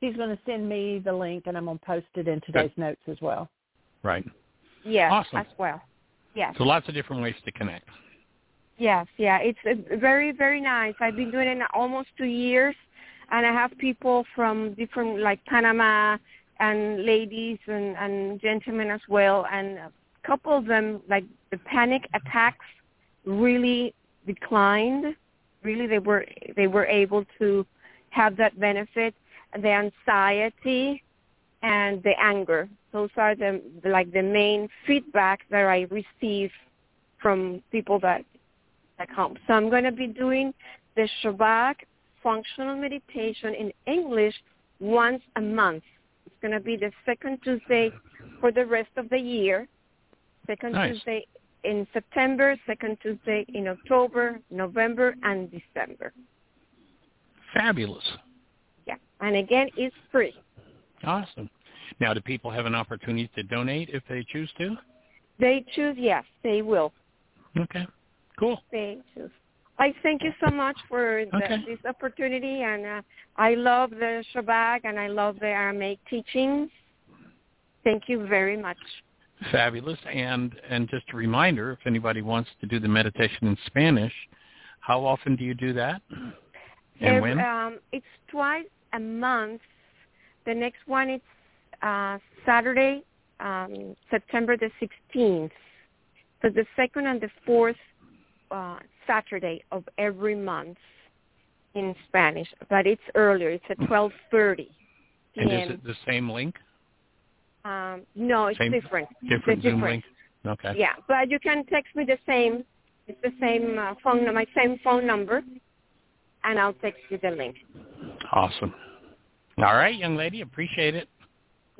He's going to send me the link, and I'm going to post it in today's notes as well. Right. Yes, Awesome. as well. Yes. So lots of different ways to connect. Yes, yeah, it's uh, very, very nice. I've been doing it almost two years, and I have people from different, like Panama, and ladies and, and gentlemen as well, and a couple of them, like the panic attacks, really declined. Really, they were they were able to have that benefit. The anxiety and the anger. Those are the like the main feedback that I receive from people that that come. So I'm going to be doing the Shabak functional meditation in English once a month. It's going to be the second Tuesday for the rest of the year. Second Nice. Tuesday in September, second Tuesday in October, November, and December. Fabulous. Yeah. And again, it's free. Awesome. Now, do people have an opportunity to donate if they choose to? They choose, yes, they will. Okay. Cool. They choose. I thank you so much for the, Okay. this opportunity, and uh, I love the Shabak, and I love the Aramaic teachings. Thank you very much. Fabulous. And and just a reminder, if anybody wants to do the meditation in Spanish, how often do you do that? And Ev- when? Um, it's twice a month. The next one is uh, Saturday, um, September the 16th. So the second and the fourth uh, Saturday of every month in Spanish, but it's earlier. It's at 12:30 and is it the same link? Um, no, it's Same- different. Different The Zoom different. link? Okay. Yeah, but you can text me the same. It's the same uh, phone, my same phone number, and I'll text you the link. Awesome. All right, young lady. Appreciate it.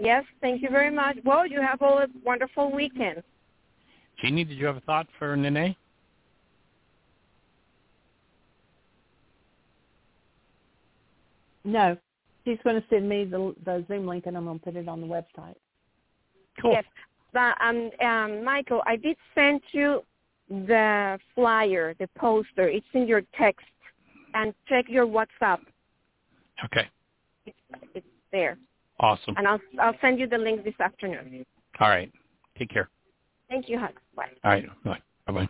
Yes, thank you very much. Well, you have all a wonderful weekend. Jeanie, did you have a thought for Nene? No, she's going to send me the the Zoom link, and I'm going to put it on the website. Cool. Yes, but um, um, Michael, I did send you the flyer, the poster. It's in your text, and check your WhatsApp. Okay. It's, it's there, Awesome. and I'll I'll send you the link this afternoon. All right. Take care. Thank you, Hux. Bye. All right. Bye. Bye-bye.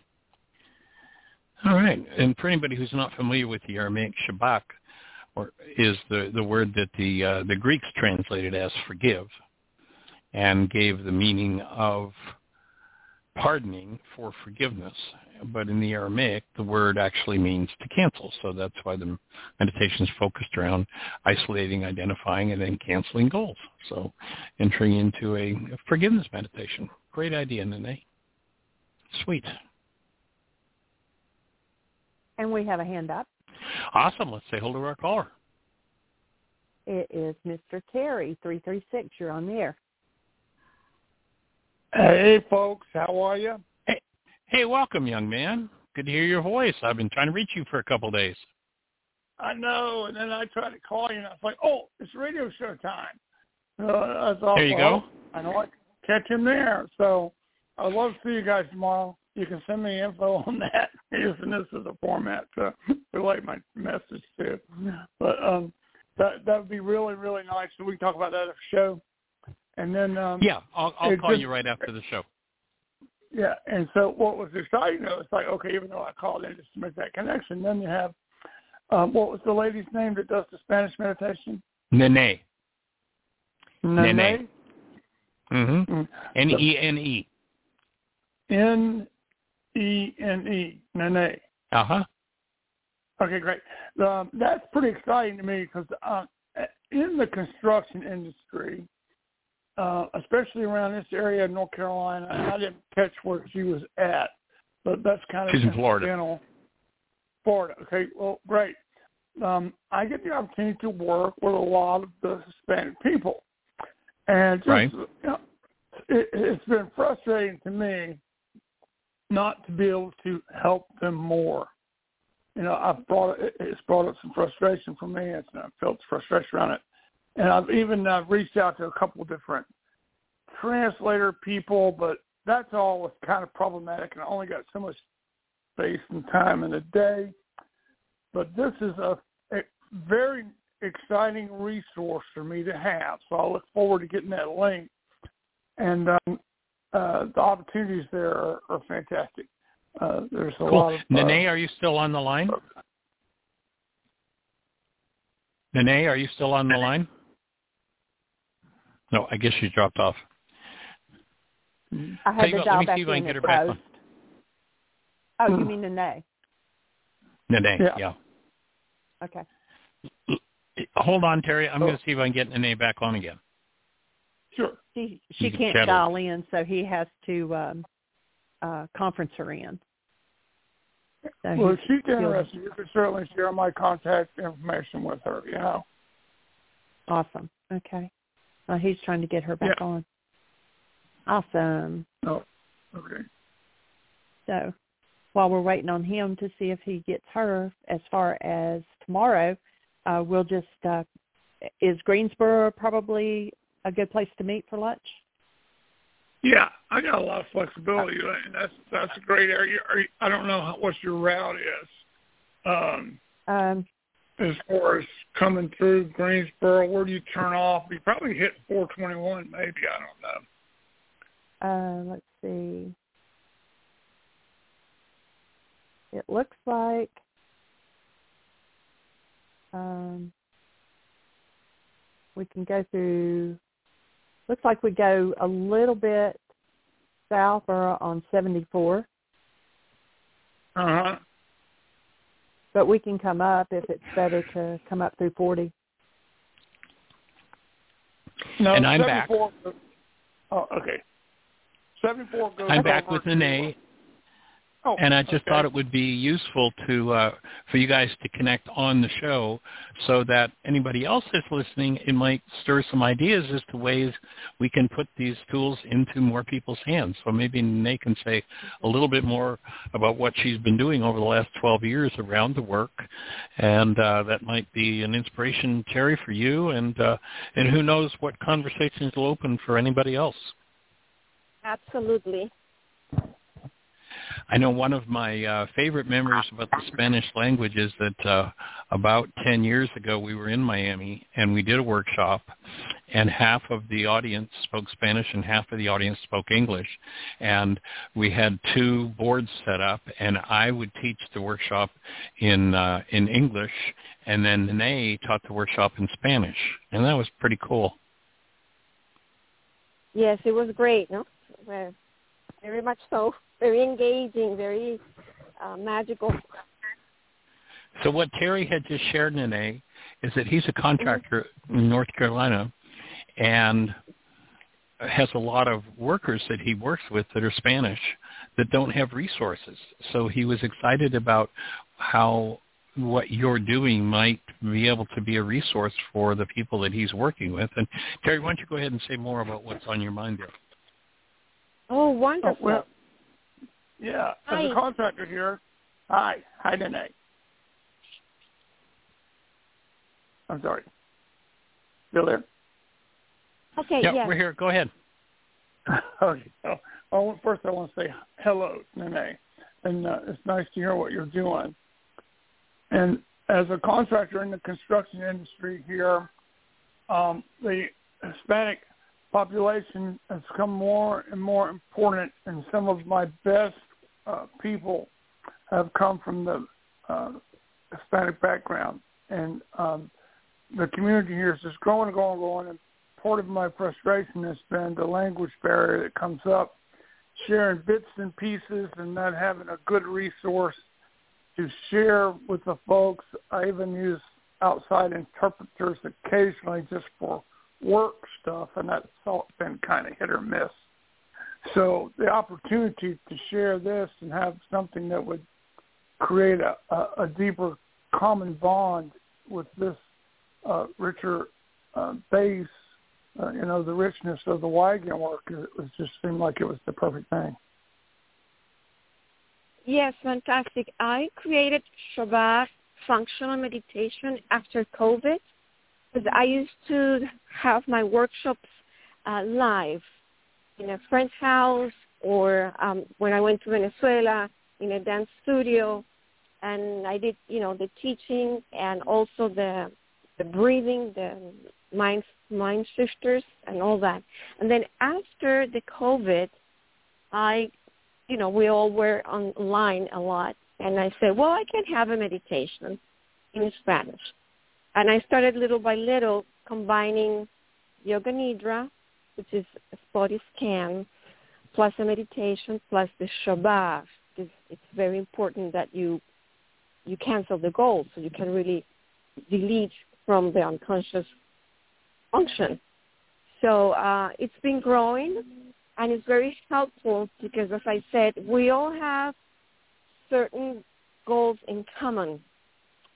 All right. And for anybody who's not familiar with the Aramaic Shabak, or is the, the word that the uh, the Greeks translated as forgive, and gave the meaning of pardoning for forgiveness. But in the Aramaic, the word actually means to cancel. So that's why the meditation is focused around isolating, identifying, and then canceling goals. So entering into a forgiveness meditation. Great idea, Nene. Sweet. And we have a hand up. Awesome. Let's say hello to our caller. It is Mr. Terry, 336. You're on the air. Hey, folks, how are you? Hey, welcome, young man. Good to hear your voice. I've been trying to reach you for a couple of days. I know, and then I tried to call you, and I was like, "Oh, it's radio show time." Uh, I thought, There you go. I know I catch him there. So I'd love to see you guys tomorrow. You can send me info on that using this as a format to relay my message to. But um, that that would be really really nice. So we can talk about that at the show, and then um, Yeah, I'll, I'll call just- you right after the show. Yeah, and so what was exciting though, it's like okay, even though I called in just to make that connection, then you have um, what was the lady's name that does the Spanish meditation? Nene. Nene. Nene. Mm-hmm. Mm. N-E-N-E. N E N E. Nene. Uh-huh. Okay, great. Um, that's pretty exciting to me because uh, in the construction industry, uh, especially around this area of North Carolina, I didn't catch where she was at, but that's kind of She's in Florida. Florida. Okay, well, great. Um, I get the opportunity to work with a lot of the Hispanic people, and just Right. you know, it, it's been frustrating to me not to be able to help them more you know, I've brought it, it's brought up some frustration for me. It's, I felt frustration around it, and I've even uh, reached out to a couple of different translator people, but that's all was kind of problematic, and I only got so much space and time in a day. But this is a, a very exciting resource for me to have, so I look forward to getting that link. And um, uh, the opportunities there are, are fantastic. Uh, there's a lot Cool. of uh, Nene, are you still on the line? Nene, are you still on the line? No, I guess she dropped off. I had Tell you to what, let dial me back see if in get at her back on. Oh, you mean a nay? Nene, Yeah. yeah. Okay. Hold on, Terry. I'm Oh. going to see if I can get Nene back on again. Sure. She she You can can't chat dial in, so he has to um, uh, conference her in. So Well, if he's- she's interested, you can certainly share my contact information with her, you know. Awesome. Okay. Uh, he's trying to get her back Yeah. on. Awesome. Oh, okay. So while we're waiting on him to see if he gets her as far as tomorrow, uh, we'll just, uh, is Greensboro probably a good place to meet for lunch? Yeah, I got a lot of flexibility, and that's that's a great area. Are you, I don't know how, what your route is, um, Um, as far as coming through Greensboro. Where do you turn off? You probably hit 421, maybe. I don't know. uh, let's see. It looks like um, we can go through. Looks like we go a little bit south or on 74, Uh huh. But we can come up if it's better to come up through 40. No, And I'm back. 74 goes- Oh, okay. 74 goes. I'm back with to- Nene, Oh, and I just okay. thought it would be useful to uh, for you guys to connect on the show, so that anybody else that's listening, it might stir some ideas as to ways we can put these tools into more people's hands. So maybe Nene can say a little bit more about what she's been doing over the last 12 years around the work, and uh, that might be an inspiration, Terry, for you, and uh, and who knows what conversations will open for anybody else. Absolutely. I know one of my uh, favorite memories about the Spanish language is that uh, about 10 years ago we were in Miami and we did a workshop and half of the audience spoke Spanish and half of the audience spoke English. And we had two boards set up and I would teach the workshop in, uh, in English and then Nene taught the workshop in Spanish. And that was pretty cool. Yes, it was great. No, Well, very much so. Very engaging. Very uh, magical. So what Terry had just shared, Nene, is that he's a contractor in North Carolina and has a lot of workers that he works with that are Spanish that don't have resources. So he was excited about how what you're doing might be able to be a resource for the people that he's working with. And Terry, why don't you go ahead and say more about what's on your mind there? Oh, Oh, wonderful. well, yeah. As Hi. a contractor here, hi, hi, Nene. I'm sorry. Still there? okay. yeah, yes. we're here. Go ahead. okay. So, oh, first I want to say hello, Nene, and uh, it's nice to hear what you're doing. And as a contractor in the construction industry here, um, the Hispanic population has become more and more important, and some of my best uh, people have come from the uh, Hispanic background, and um, the community here is just growing and growing and growing. And part of my frustration has been the language barrier that comes up, sharing bits and pieces and not having a good resource to share with the folks. I even use outside interpreters occasionally just for work stuff, and that's all been kind of hit or miss. So the opportunity to share this and have something that would create a, a, a deeper common bond with this uh, richer uh, base, uh, you know, the richness of the wagon work, it was just seemed like it was the perfect thing. Yes, fantastic. I created Shabak functional meditation after COVID because I used to have my workshops uh, live in a friend's house or um, when I went to Venezuela in a dance studio, and I did, you know, the teaching and also the the breathing, the mind mind shifters, and all that. And then after the COVID, I you know, we all were online a lot. And I said, well, I can have a meditation in Spanish. And I started little by little combining Yoga Nidra, which is a body scan, plus a meditation, plus the Shabak. Because it's very important that you you cancel the goal so you can really delete from the unconscious function. So uh, it's been growing and it's very helpful because as I said, we all have certain goals in common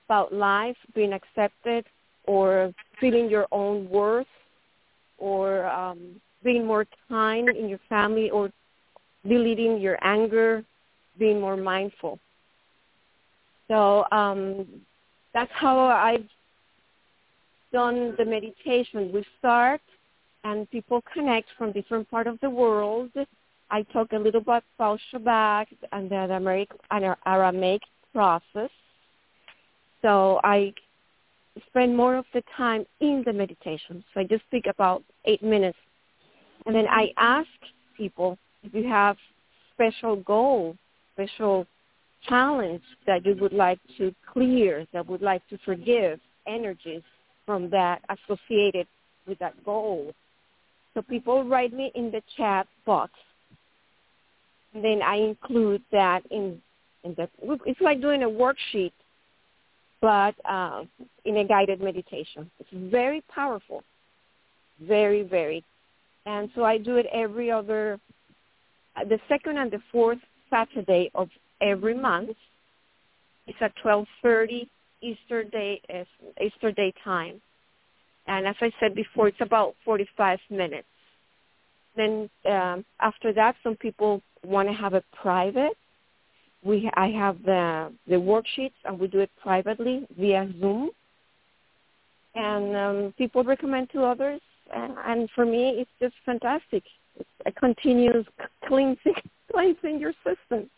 about life, being accepted or feeling your own worth or um, being more kind in your family or deleting your anger, being more mindful. So um, that's how I've done the meditation. We start and people connect from different part of the world. I talk a little bit about Shabak and the Aramaic, Aramaic process. So I spend more of the time in the meditation. So I just speak about eight minutes. And then I ask people if you have special goal, special challenge that you would like to clear, that would like to forgive energies from that associated with that goal. So people write me in the chat box. And then I include that in, in the, it's like doing a worksheet, but uh, in a guided meditation. It's very powerful. Very, very. And so I do it every other, uh, the second and the fourth Saturday of every month. It's at 12.30 Easter Day, Easter Day time. And as I said before, it's about 45 minutes. Then um, after that, some people want to have a private. We I have the the worksheets, and we do it privately via Zoom. And um, people recommend to others, and, and for me, it's just fantastic. It's a continuous cleansing cleansing your system.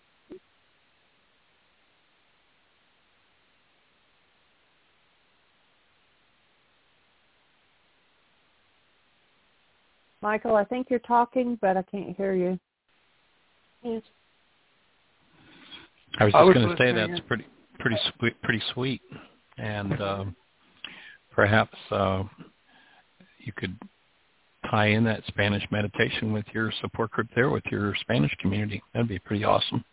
Michael, I think you're talking, but I can't hear you. Yes. I was just going to say that's pretty pretty sweet, pretty sweet, and um, perhaps uh, you could tie in that Spanish meditation with your support group there, with your Spanish community. That'd be pretty awesome.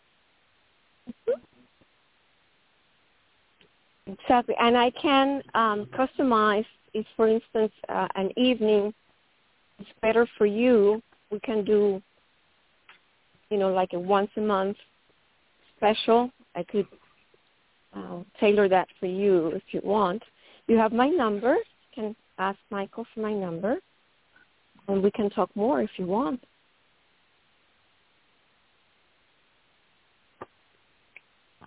Exactly, and I can um, customize. If, for instance, uh, an evening it's better for you, we can do, you know, like a once a month special. I could uh, tailor that for you if you want. You have my number. You can ask Michael for my number, and we can talk more if you want.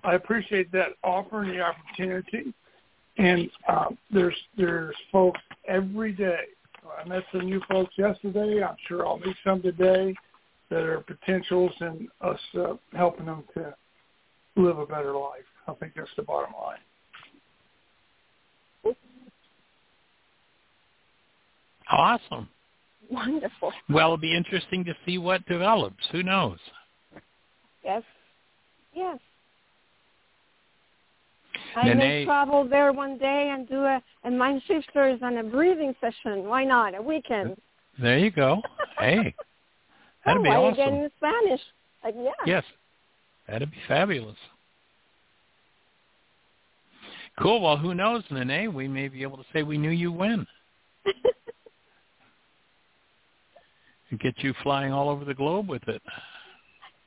I appreciate that offer and the opportunity. And uh, there's there's folks every day I met some new folks yesterday. I'm sure I'll meet some today that are potentials and us uh, helping them to live a better life. I think that's the bottom line. Awesome. Wonderful. Well, it'll be interesting to see what develops. Who knows? Yes. Yes. I Nene, may travel there one day and do a, a mind shifters and a breathing session. Why not? A weekend. There you go. Hey, that'd oh, be why awesome. again in Spanish? Like, yeah. Yes, that'd be fabulous. Cool. Well, who knows, Nene? We may be able to say we knew you when. and get you flying all over the globe with it.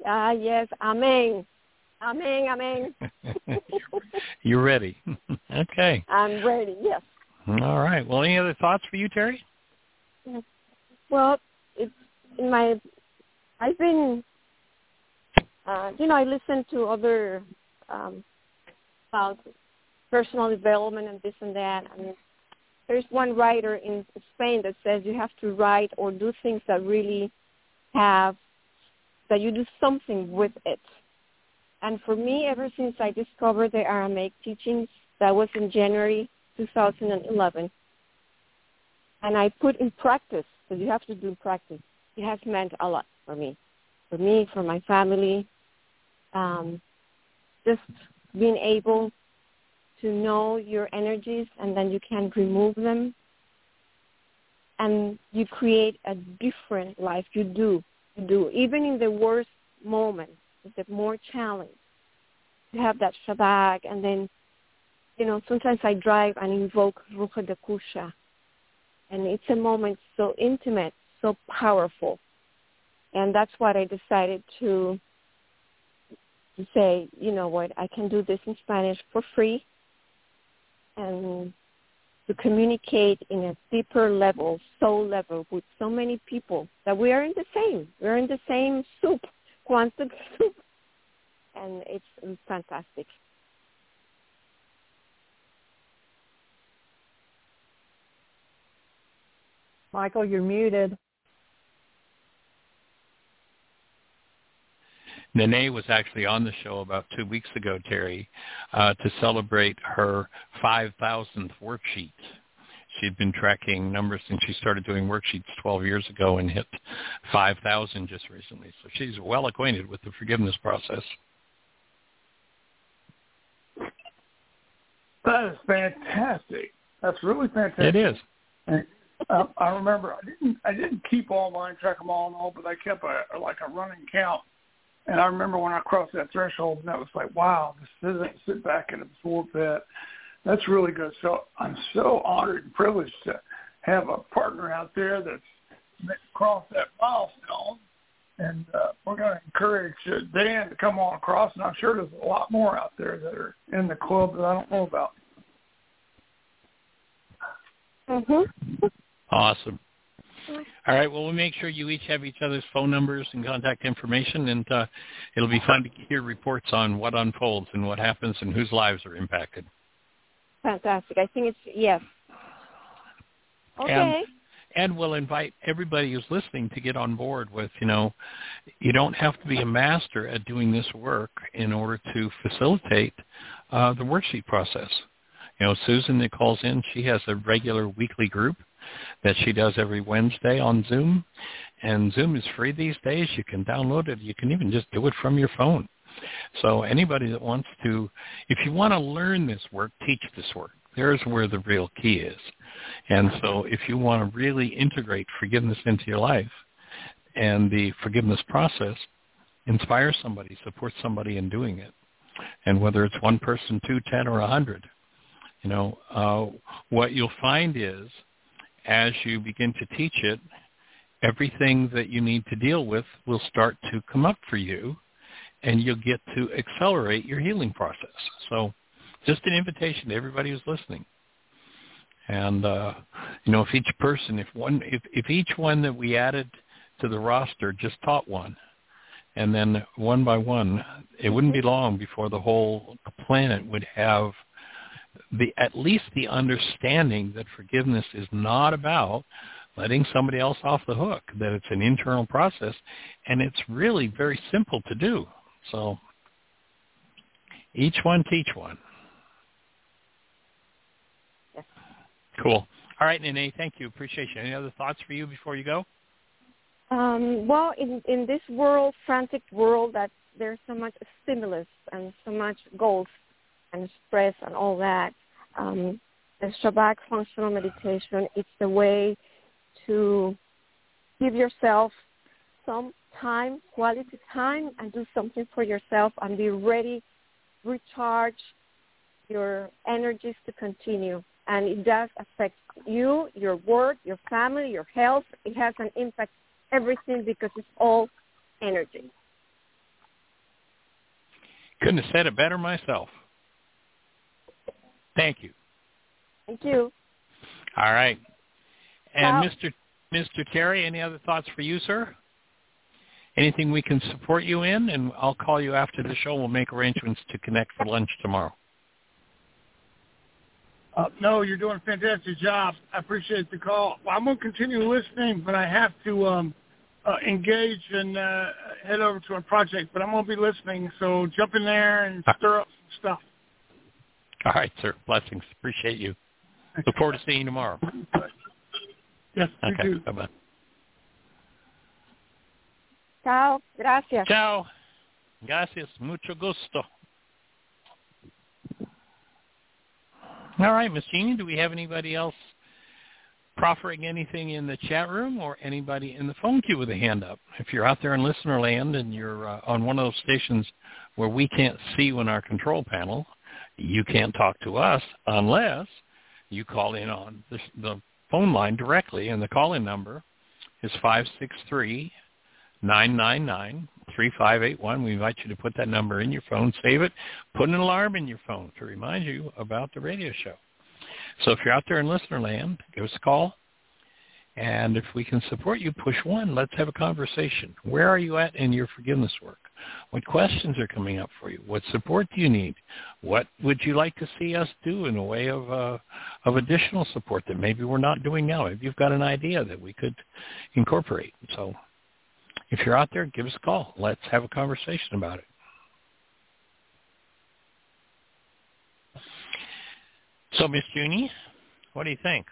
Ah, yes. Amen. Amen, amen. You're ready. okay. I'm ready, yes. All right. Well, any other thoughts for you, Terry? Well, it's in my, I've been, uh, you know, I listen to other um, about personal development and this and that. And there's one writer in Spain that says you have to write or do things that really have, that you do something with it and for me, ever since I discovered the Aramaic teachings, that was in January 2011, and I put in practice, because you have to do practice, it has meant a lot for me. For me, for my family, um, just being able to know your energies and then you can remove them and you create a different life. You do. You do. Even in the worst moments, the more challenge to have that Shabak. And then, you know, sometimes I drive and invoke Rucha de Kusha. And it's a moment so intimate, so powerful. And that's what I decided to say, you know what, I can do this in Spanish for free and to communicate in a deeper level, soul level, with so many people that we are in the same. We're in the same soup, quantum soup, and it's fantastic. Michael, you're muted. Nene was actually on the show about two weeks ago, Terry, uh, to celebrate her 5,000th worksheet. She'd been tracking numbers since she started doing worksheets 12 years ago and hit 5,000 just recently. So she's well acquainted with the forgiveness process. That is fantastic. That's really fantastic. It is. And, uh, I remember I didn't I didn't keep all mine, track them all and all, but I kept a like a running count and I remember when I crossed that threshold, and that was like, wow, this isn't sit back and absorb that. That's really good. So I'm so honored and privileged to have a partner out there that's crossed that milestone. And uh, we're going to encourage uh, Dan to come on across, and I'm sure there's a lot more out there that are in the club that I don't know about. Mhm. Awesome. All right. Well, we'll make sure you each have each other's phone numbers and contact information, and uh, it'll be fun to hear reports on what unfolds and what happens and whose lives are impacted. Fantastic. I think it's yes. Okay. And, and we'll invite everybody who's listening to get on board with, you know, you don't have to be a master at doing this work in order to facilitate uh, the worksheet process. You know, Susan that calls in, she has a regular weekly group that she does every Wednesday on Zoom. And Zoom is free these days. You can download it. You can even just do it from your phone. So anybody that wants to, if you want to learn this work, teach this work. There's where the real key is. And so if you want to really integrate forgiveness into your life and the forgiveness process, inspire somebody, support somebody in doing it. And whether it's one person, two, ten, or a hundred, you know, uh, what you'll find is as you begin to teach it, everything that you need to deal with will start to come up for you and you'll get to accelerate your healing process. So just an invitation to everybody who's listening. And uh, you know, if each person, if one, if, if each one that we added to the roster just taught one, and then one by one, it wouldn't be long before the whole planet would have the at least the understanding that forgiveness is not about letting somebody else off the hook, that it's an internal process, and it's really very simple to do. So each one teach one. Yes. Cool. All right, Nene, thank you. Appreciate you. Any other thoughts for you before you go? Um, well, in in this world, frantic world, that there's so much stimulus and so much goals and stress and all that. Um, the Shabak functional meditation, it's the way to give yourself some time, quality time, and do something for yourself and be ready, recharge your energies to continue. And it does affect you, your work, your family, your health. It has an impact everything because it's all energy. Couldn't have said it better myself. Thank you. Thank you. All right. And Well- Mr. Mr. Terry, any other thoughts for you, sir? Anything we can support you in? And I'll call you after the show. We'll make arrangements to connect for lunch tomorrow. Uh, no, you're doing a fantastic job. I appreciate the call. Well, I'm going to continue listening, but I have to um, uh, engage and uh, head over to a project. But I'm going to be listening, so jump in there and stir up some stuff. All right, sir. Blessings. Appreciate you. Look forward to seeing you tomorrow. Yes, you Okay. do. Bye-bye. Ciao. Gracias. Ciao. Gracias. Mucho gusto. All right, Miss Jeanie, do we have anybody else proffering anything in the chat room or anybody in the phone queue with a hand up? If you're out there in listener land and you're uh, on one of those stations where we can't see you in our control panel, you can't talk to us unless you call in on the, phone line directly, and the call-in number is five six three nine nine nine three five eight one. We invite you to put that number in your phone, save it, put an alarm in your phone to remind you about the radio show. So if you're out there in listener land, give us a call. And if we can support you, push one. Let's have a conversation. Where are you at in your forgiveness work? What questions are coming up for you? What support do you need? What would you like to see us do in a way of uh, of additional support that maybe we're not doing now? If you've got an idea that we could incorporate, so if you're out there, give us a call. Let's have a conversation about it. So, Miss Junie, what do you think?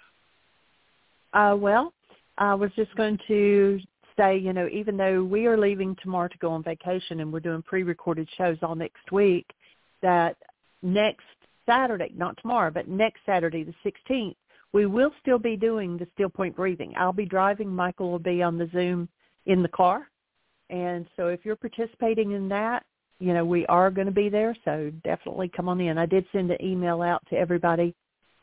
Uh, well, I was just going to say, you know, even though we are leaving tomorrow to go on vacation and we're doing pre-recorded shows all next week, that next Saturday, not tomorrow, but next Saturday, the 16th, we will still be doing the still point breathing. I'll be driving. Michael will be on the Zoom in the car. And so if you're participating in that, you know, we are going to be there. So definitely come on in. I did send an email out to everybody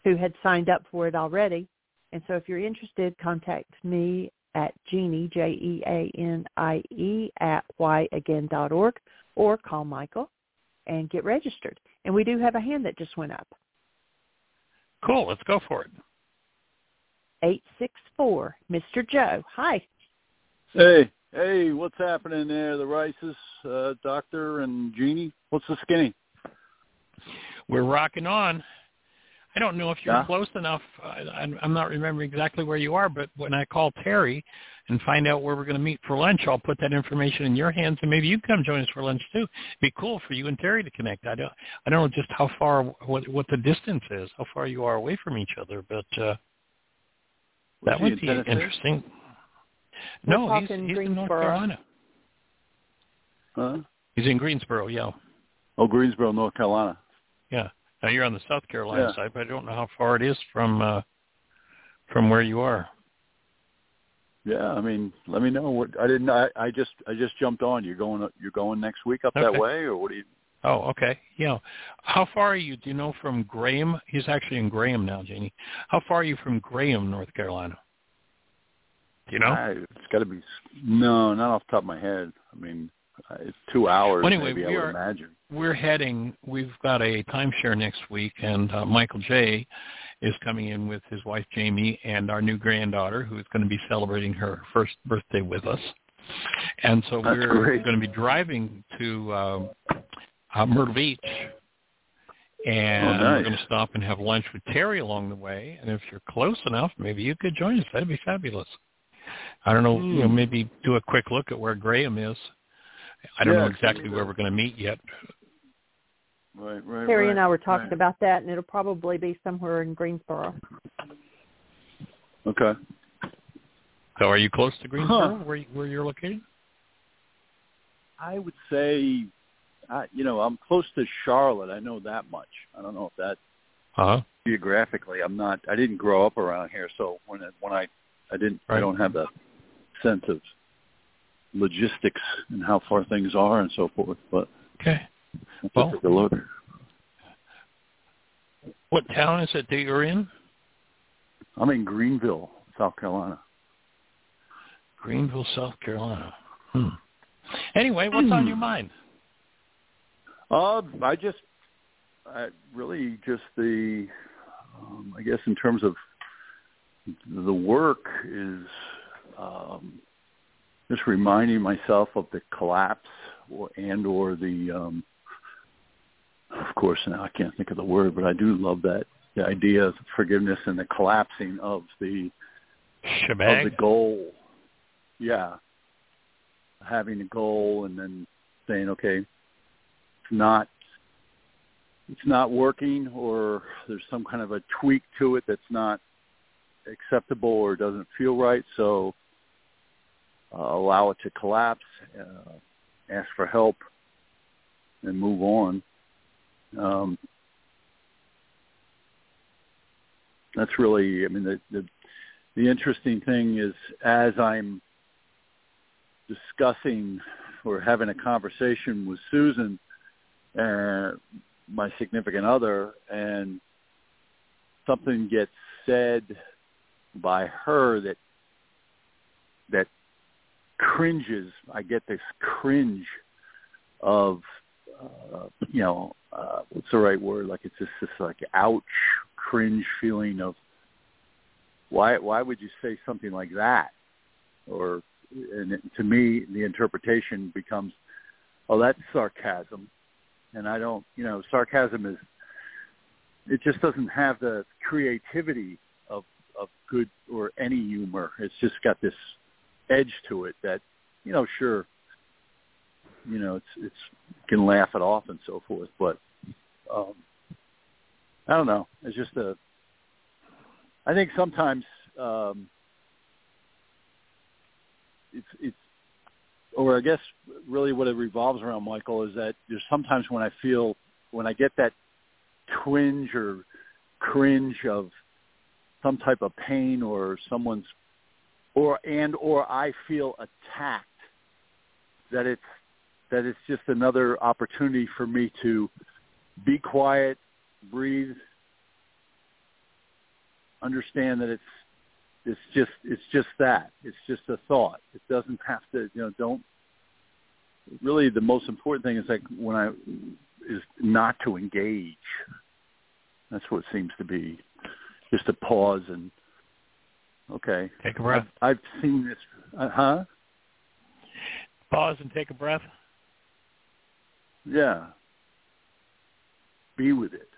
who had signed up for it already. And so if you're interested, contact me at Jeanie, J-E-A-N-I-E, at whyagain.org or call Michael and get registered. And we do have a hand that just went up. Cool. Let's go for it. 864, Mr. Joe. Hi. Hey. Hey, what's happening there? The Ryces, uh, Doctor and Jeanie. What's the skinny? We're rocking on. I don't know if you're Yeah. close enough. I, I'm not remembering exactly where you are, but when I call Terry and find out where we're going to meet for lunch, I'll put that information in your hands, and maybe you can come join us for lunch too. It'd be cool for you and Terry to connect. I don't, I don't know just how far, what, what the distance is, how far you are away from each other, but uh, that would be Tennessee? interesting. We're no, he's, talking he's in North Greensboro. Carolina. Huh? He's in Greensboro, yeah. Oh, Greensboro, North Carolina. Now you're on the South Carolina Yeah. side, but I don't know how far it is from uh from where you are. Yeah, I mean, let me know what I didn't. I, I just I just jumped on. You're going you're going next week up that way, or what do you? Oh, okay. Yeah. How far are you? Do you know from Graham? He's actually in Graham now, Jeanie. How far are you from Graham, North Carolina? Do you know? I, it's got to be. No, not off the top of my head. I mean, uh, it's two hours. Well, anyway, maybe we are- imagine. We're heading. We've got a timeshare next week, and uh, Michael J. is coming in with his wife Jamie and our new granddaughter, who is going to be celebrating her first birthday with us. And so That's we're great. going to be driving to um, uh, Myrtle Beach, and Oh, we're going to stop and have lunch with Terry along the way. And if you're close enough, maybe you could join us. That'd be fabulous. I don't know. You know, Hmm. maybe do a quick look at where Graham is. I don't Yeah, know exactly where we're going to meet yet. Right, right. Terry right, and I were talking right. about that, and it'll probably be somewhere in Greensboro. Okay. So are you close to Greensboro, Huh. where you- where you're located? I would say, I, you know, I'm close to Charlotte. I know that much. I don't know if that Uh huh. geographically. I'm not. I didn't grow up around here, so when it, when I I didn't. I don't have the sense of logistics and how far things are and so forth. But Okay. Well- take a look. What town is it that you're in? I'm in Greenville, South Carolina. Greenville, South Carolina. Hmm. Anyway, what's on your mind? Uh, I just, I really just the, um, I guess in terms of the work is um, just reminding myself of the collapse or and or the, um, of course now I can't think of the word, but I do love that the idea of forgiveness and the collapsing of the of the goal. Yeah. Having a goal and then saying, okay, it's not it's not working or there's some kind of a tweak to it that's not acceptable or doesn't feel right, so uh, allow it to collapse, uh, ask for help, and move on. Um, that's really, I mean, the, the the interesting thing is as I'm discussing or having a conversation with Susan, uh, my significant other, and something gets said by her that that cringes. I get this cringe of uh, you know uh, what's the right word? Like it's just this like ouch cringe feeling of why why would you say something like that? Or and it, to me, the interpretation becomes, oh, that's sarcasm, and I don't, you know, sarcasm is it just doesn't have the creativity of of good or any humor. It's just got this edge to it that, you know, sure, you know, it's it's can laugh it off and so forth, but um I don't know. It's just a I think sometimes um it's it's or I guess really what it revolves around, Michael, is that there's sometimes when I feel when I get that twinge or cringe of some type of pain or someone's or and or I feel attacked that it's that it's just another opportunity for me to be quiet, breathe, understand that it's it's just it's just that. It's just a thought. It doesn't have to you know, don't really the most important thing is like when I is not to engage. That's what seems to be. Just to pause and okay. Take a breath. I've, I've seen this. Uh, huh? Pause and take a breath. Yeah. Be with it.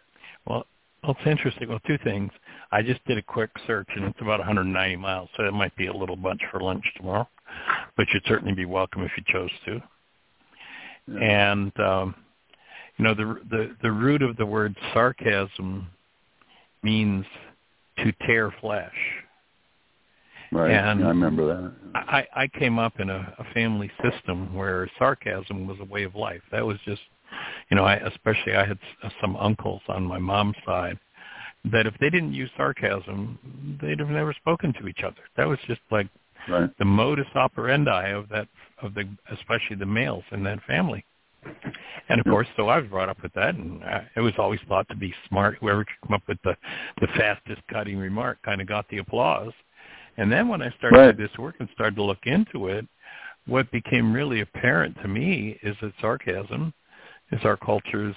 Well, well, it's interesting. Well, two things. I just did a quick search, and it's about 190 miles, so it might be a little bunch for lunch tomorrow, but you'd certainly be welcome if you chose to. Yeah. And um, you know, the the the root of the word sarcasm means to tear flesh. Right. And I remember that. I, I came up in a, a family system where sarcasm was a way of life. That was just, you know, I especially I had some uncles on my mom's side that if they didn't use sarcasm, they'd have never spoken to each other. That was just like right. the modus operandi of that of the especially the males in that family. And of course, so I was brought up with that, and uh, it was always thought to be smart. Whoever could come up with the the fastest cutting remark kind of got the applause. And then when I started right. this work and started to look into it, what became really apparent to me is that sarcasm is our culture's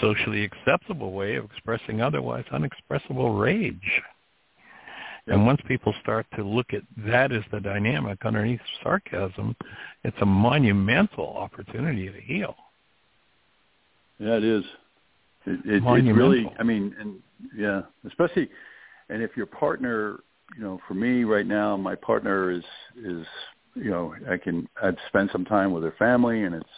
socially acceptable way of expressing otherwise unexpressible rage. And once people start to look at that as the dynamic underneath sarcasm, it's a monumental opportunity to heal. Yeah, it is. It, it, it really, I mean, and yeah, especially, and if your partner, you know, for me right now, my partner is is, you know, I can I've spent some time with her family, and it's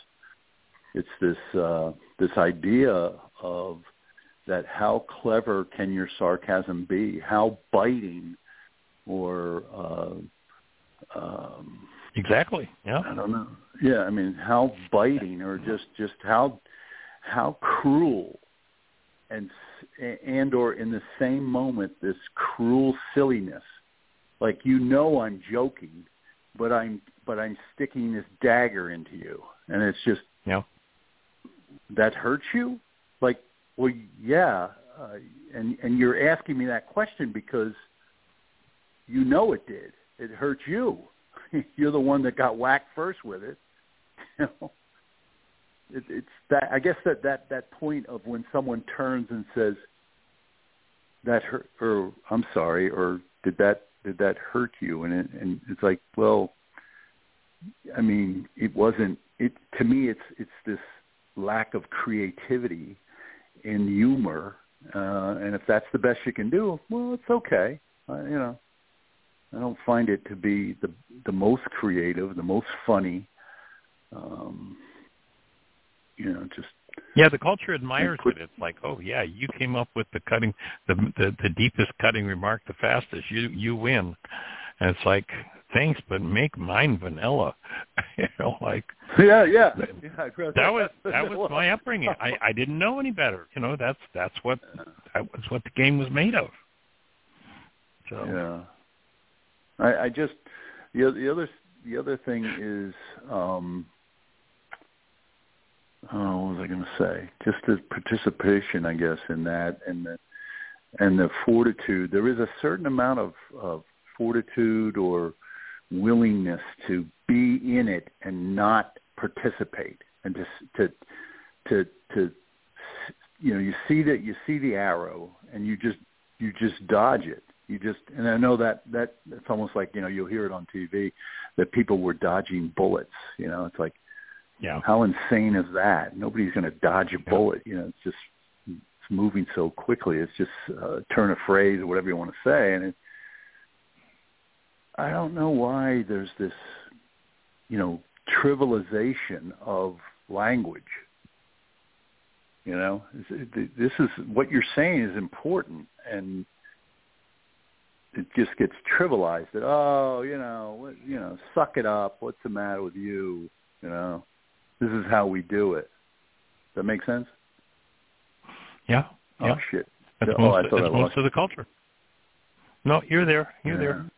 it's this uh, this idea of that how clever can your sarcasm be? How biting or uh, um, exactly? Yeah, I don't know. Yeah, I mean, how biting or just just how how cruel and and or in the same moment this cruel silliness, like you know I'm joking, but I'm but I'm sticking this dagger into you, and it's just yeah that hurts you like well, yeah, uh, and and you're asking me that question because you know it did. It hurt you. you're the one that got whacked first with it. You know, it, it's that. I guess that that that point of when someone turns and says that hurt, or I'm sorry, or did that did that hurt you? And it, and it's like, well, I mean, it wasn't. It to me, it's it's this lack of creativity in humor, uh, and if that's the best you can do, well, it's okay. Uh, you know, I don't find it to be the the most creative, the most funny. Um, you know, just yeah, the culture admires it. It's like, oh yeah, you came up with the cutting, the the, the deepest cutting remark, the fastest. You you win, and it's like thanks, but make mine vanilla. you know, like yeah, yeah. yeah that was that was my upbringing. I I didn't know any better. You know, that's that's what that was what the game was made of. So yeah, I I just the the other the other thing is um oh what was I going to say? Just the participation, I guess, in that and the and the fortitude. There is a certain amount of of fortitude or willingness to be in it and not participate and just to to to you know you see that you see the arrow and you just you just dodge it you just and i know that that it's almost like you know you'll hear it on tv that people were dodging bullets you know it's like yeah how insane is that nobody's going to dodge a Yeah. bullet you know it's just it's moving so quickly it's just uh, turn of phrase or whatever you want to say and it i don't know why there's this you know trivialization of language you know, this is what you're saying is important, and it just gets trivialized. That oh, you know, what, you know, suck it up. What's the matter with you? You know, this is how we do it. Does that make sense? yeah Oh yeah shit! that's oh, most, I that's most of the culture no you're there you're there there.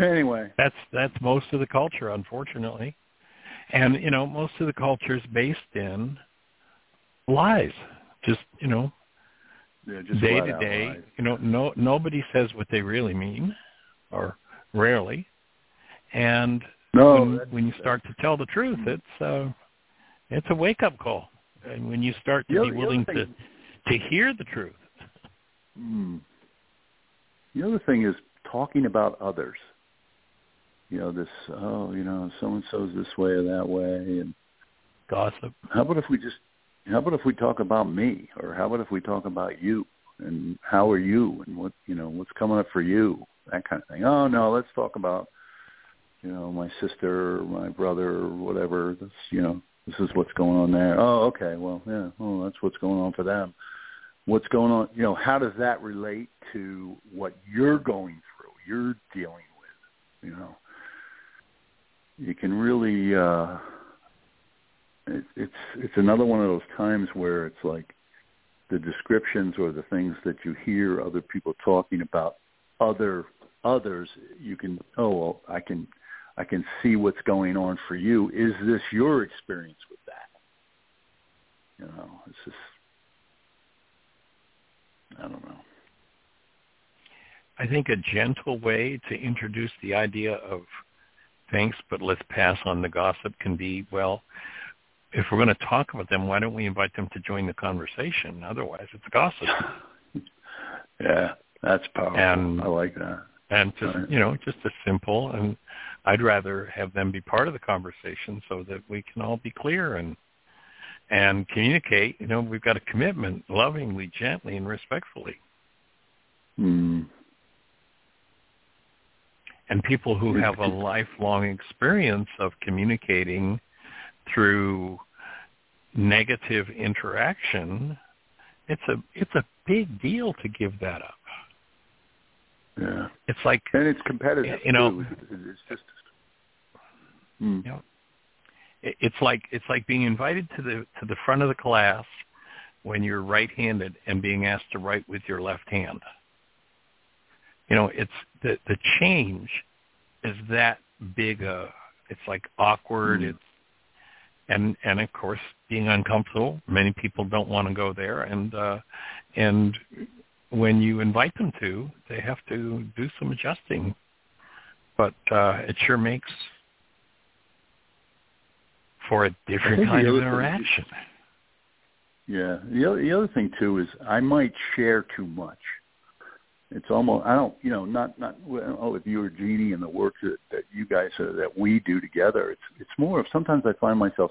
Anyway, That's that's most of the culture, unfortunately, and you know most of the culture is based in lies. Just you know, yeah, just day to day. lies. You know, no nobody says what they really mean, or rarely. And No, when, when you start to tell the truth, it's uh, it's a wake up call. And when you start to The be willing other to to hear the truth, Hmm. The other thing is talking about others. You know, this, oh, you know, so-and-so's this way or that way. And gossip. how about if we just, how about if we talk about me? Or how about if we talk about you? And how are you? And what, you know, what's coming up for you? That kind of thing. Oh, no, let's talk about, you know, my sister my brother whatever. That's, you know, this is what's going on there. Oh, okay. Well, yeah. Oh, that's what's going on for them what's going on you know how does that relate to what you're going through you're dealing with you know you can really uh it, it's it's another one of those times where it's like the descriptions or the things that you hear other people talking about other others you can oh well i can i can see what's going on for you is this your experience with that you know it's just I don't know. I think a gentle way to introduce the idea of thanks, but let's pass on the gossip can be, well, if we're going to talk about them, why don't we invite them to join the conversation? Otherwise, it's gossip. Yeah, that's powerful. And- I like that. And just, you know, just as simple. And I'd rather have them be part of the conversation so that we can all be clear and and communicate. You know, we've got a commitment lovingly, gently, and respectfully. Hmm. and people who have a lifelong experience of communicating through negative interaction it's a it's a big deal to give that up Yeah, it's like and it's competitive. You know- too. It's- just. Hmm. Yeah. it- it's like it's like being invited to the to the front of the class when you're right-handed and being asked to write with your left hand you know it's the the change is that big a it's like awkward Mm. it's and and of course being uncomfortable many people don't want to go there and uh and when you invite them to they have to do some adjusting but uh it sure makes for a different kind of thing- interaction Yeah. The other, the other thing too is I might share too much. It's almost I don't you know not not oh with you or Jeanie and the work that, that you guys are, that we do together. It's it's more of sometimes I find myself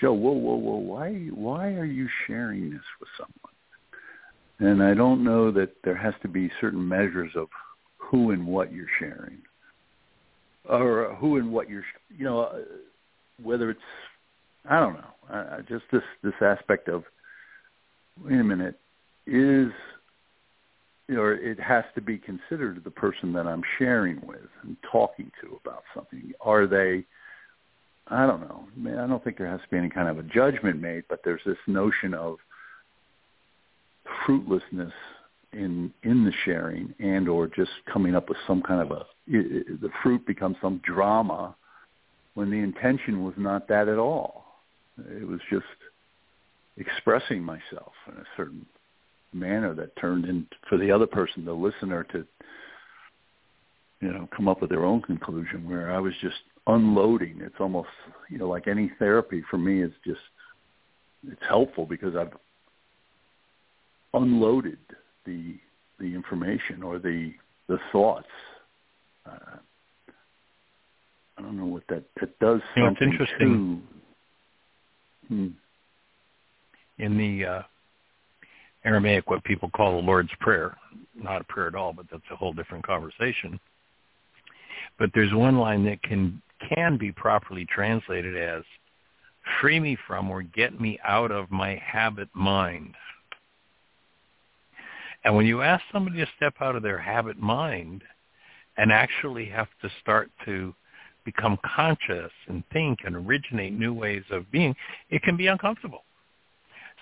Joe whoa whoa whoa why why are you sharing this with someone? And I don't know that there has to be certain measures of who and what you're sharing, or who and what you're you know uh, whether it's I don't know I just this this aspect of wait a minute, is or it has to be considered the person that I'm sharing with and talking to about something. Are they I don't know. I don't think there has to be any kind of a judgment made, but there's this notion of fruitlessness in in the sharing and or just coming up with some kind of a it, it, the fruit becomes some drama when the intention was not that at all. It was just expressing myself in a certain manner that turned in for the other person, the listener, to you know come up with their own conclusion. Where I was just unloading. It's almost you know like any therapy for me is just it's helpful because I've unloaded the the information or the the thoughts. Uh, I don't know what that that does you know, it's interesting. to. Hmm. In the uh, Aramaic, what people call the Lord's Prayer, not a prayer at all, but that's a whole different conversation. But there's one line that can can be properly translated as "free me from or get me out of my habit mind." And when you ask somebody to step out of their habit mind and actually have to start to become conscious and think and originate new ways of being, it can be uncomfortable.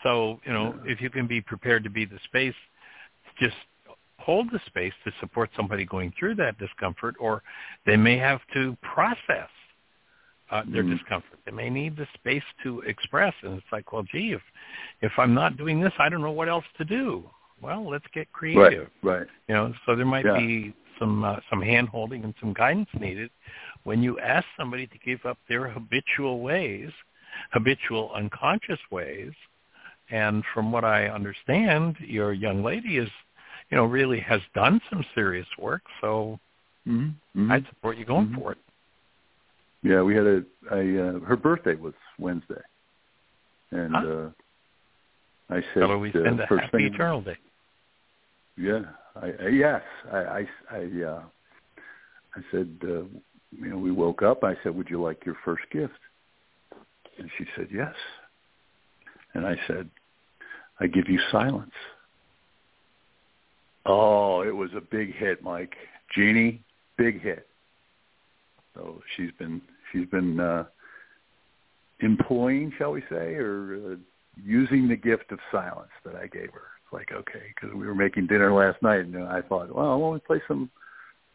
So, you know, if you can be prepared to be the space, just hold the space to support somebody going through that discomfort, or they may have to process uh, their Mhm. discomfort. They may need the space to express, and it's like, well, gee, if if I'm not doing this, I don't know what else to do. Well, let's get creative. Right. Right. You know, so there might Yeah. be some uh, some hand holding and some guidance needed when you ask somebody to give up their habitual ways, habitual unconscious ways. And from what I understand, your young lady is, you know, really has done some serious work. So Mm-hmm. I'd support you going Mhm. for it. Yeah, we had a, a uh, her birthday was Wednesday, and Huh? uh, I said So we uh, a first happy thing, eternal day. Yeah, I, I yes, I I I, uh, I said, uh, you know, we woke up. I said, "Would you like your first gift?" And she said, "Yes." And I said, "I give you silence." Oh, it was a big hit, Mike. Jeanie, big hit. So she's been she's been uh, employing, shall we say, or uh, using the gift of silence that I gave her. It's like okay, because we were making dinner last night, and I thought, well, why don't we play some?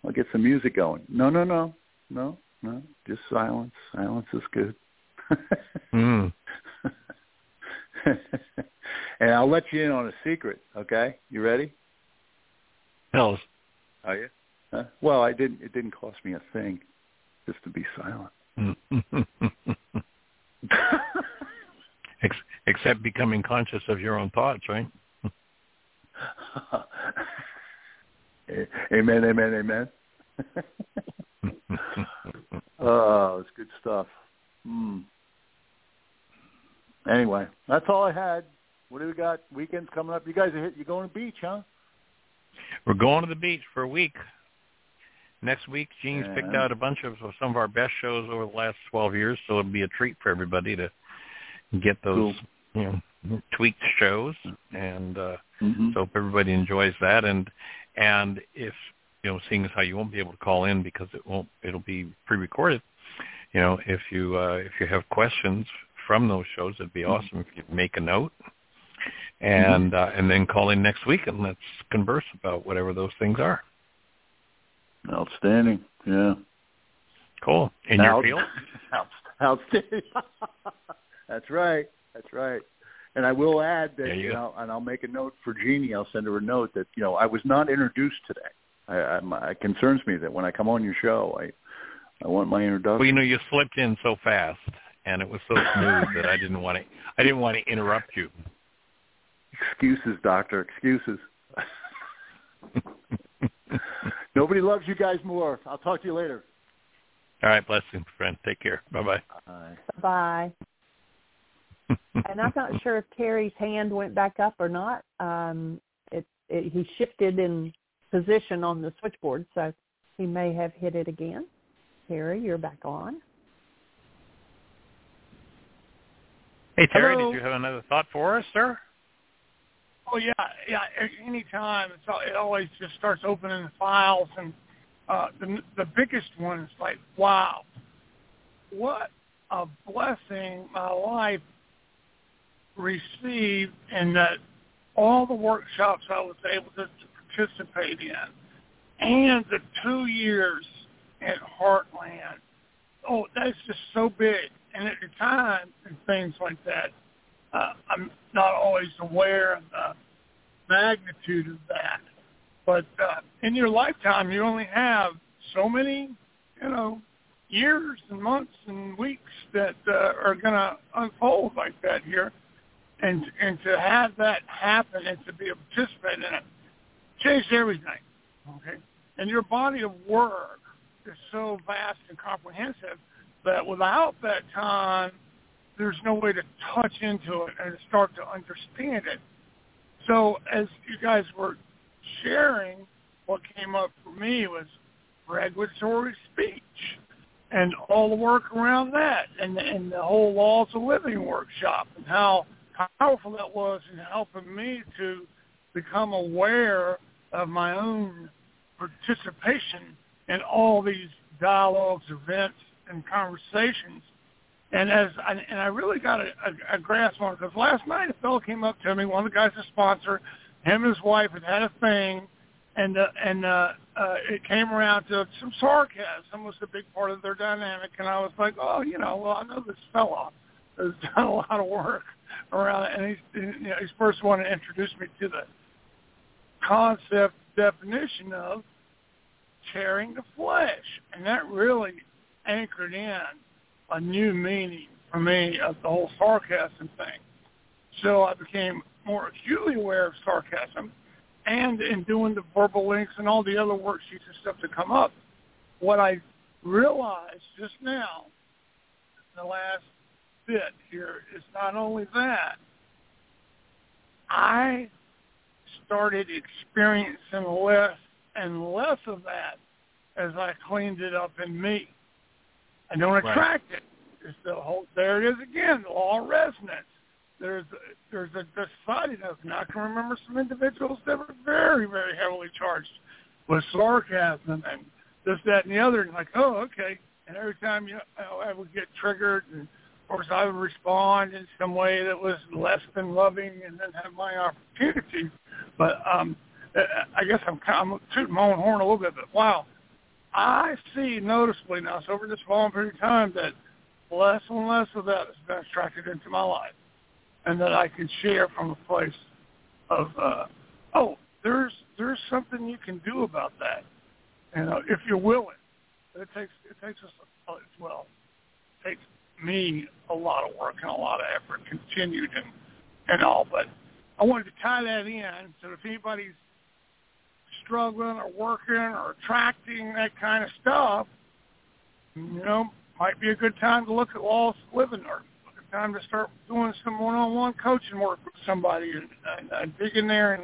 I'll get some music going. No, no, no, no, no. Just silence. Silence is good. Mm. and I'll let you in on a secret. Okay, you ready? Tell. Are you? Huh? Well, I didn't. It didn't cost me a thing, just to be silent. Ex- except becoming conscious of your own thoughts, right? amen, amen, amen. oh, it's good stuff. Hmm. Anyway, that's all I had. What do we got? Weekends coming up. You guys are hit. You going to the beach, huh? We're going to the beach for a week. Next week, Gene's picked out a bunch of of some of our best shows over the last 12 years, so it'll be a treat for everybody to get those, you know, tweaked shows. And uh, Mm-hmm. so hope everybody enjoys that. And and if you know, seeing as how you won't be able to call in because it won't, it'll be pre-recorded. You know, if you uh, if you have questions from those shows, it'd be awesome if you make a note and uh, and then call in next week and let's converse about whatever those things are. Outstanding. Yeah. Cool. In your field? Outstanding. That's right. That's right. And I will add that, There you you know, and I'll make a note for Jeanie. I'll send her a note that, you know, I was not introduced today. I, I, my, it concerns me that when I come on your show, I, I want my introduction. Well, you know, you slipped in so fast and it was so smooth that I didn't want to I didn't want to interrupt you. Excuses, doctor. Excuses. Nobody loves you guys more. I'll talk to you later. All right, blessings, friend. Take care. Bye-bye. Bye. Bye. And I'm not sure if Terry's hand went back up or not. Um, it, it he shifted in position on the switchboard, so he may have hit it again. Terry, you're back on. Hey, Terry, Hello. did you have another thought for us, sir? Oh yeah, yeah. a- Anytime it's al- it always just starts opening the files, and uh, the the biggest one is like, wow, what a blessing my life received, and that all the workshops I was able to, to participate in, and the two years at Heartland. Oh, that's just so big. And at the time, and things like that, uh, I'm not always aware of the magnitude of that. But uh, in your lifetime, you only have so many, you know, years and months and weeks that uh, are going to unfold like that here. And and to have that happen and to be a participant in it changed everything. Okay, and your body of work is so vast and comprehensive that without that time, there's no way to touch into it and start to understand it. So as you guys were sharing, what came up for me was regulatory speech and all the work around that and, and the whole laws of living workshop and how powerful that was in helping me to become aware of my own participation in all these dialogues, events, and conversations. And as I, and I really got a, a, a grasp on it because last night a fellow came up to me, one of the guys, a sponsor, him and his wife had had a thing, and uh, and uh, uh, it came around to some sarcasm was a big part of their dynamic, and I was like, oh, you know, well, I know this fella has done a lot of work around and he's you know, he's first one to introduce me to the concept definition of tearing the flesh, and that really anchored in a new meaning for me of the whole sarcasm thing. So I became more acutely aware of sarcasm, and in doing the verbal links and all the other worksheets and stuff to come up, what I realized just now, in the last bit here, is not only that, I started experiencing less and less of that as I cleaned it up in me. I don't Right. attract it. It's the whole. There it is again. The law of resonance. There's there's a decided. Now I can remember some individuals that were very very heavily charged with sarcasm and this that and the other. And like, oh okay. And every time you know, I would get triggered, and course I would respond in some way that was less than loving, and then have my opportunity. But um, I guess I'm kind of tooting my own horn a little bit. But wow, I see noticeably now, so over this long period of time, that less and less of that has been attracted into my life, and that I can share from a place of, uh, oh, there's there's something you can do about that, and uh, if you're willing, it takes it takes us uh, well. It takes me a lot of work and a lot of effort, continued and and all. But I wanted to tie that in so if anybody's struggling or working or attracting that kind of stuff, you know, might be a good time to look at lost living or a time to start doing some one-on-one coaching work with somebody and, and, and dig in there and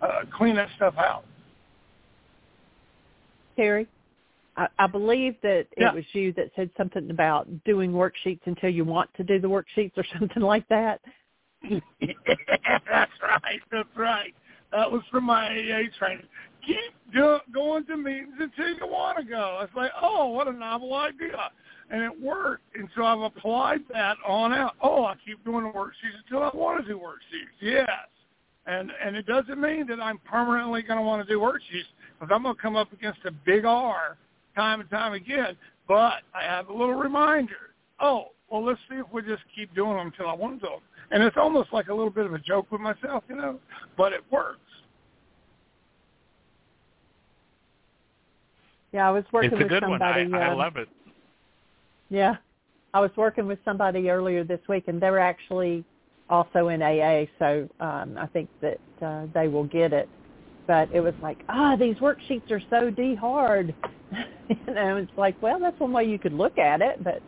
uh, clean that stuff out. Terry, I, I believe that Yeah. it was you that said something about doing worksheets until you want to do the worksheets or something like that. that's right. That's right. That was from my AA training. Keep do, going to meetings until you want to go. I was like, oh, what a novel idea. And it worked. And so I've applied that on out. Oh, I keep doing the worksheets until I want to do worksheets. Yes. And and it doesn't mean that I'm permanently going to want to do worksheets because I'm going to come up against a big R time and time again. But I have a little reminder. Oh, well, let's see if we just keep doing them until I want to do them. And it's almost like a little bit of a joke with myself, you know, but it works. Yeah, I was working it's a with good somebody. I, I um, love it. Yeah, I was working with somebody earlier this week, and they were actually also in AA, so um, I think that uh, they will get it. But it was like, ah, these worksheets are so d hard. you know, it's like, well, that's one way you could look at it, but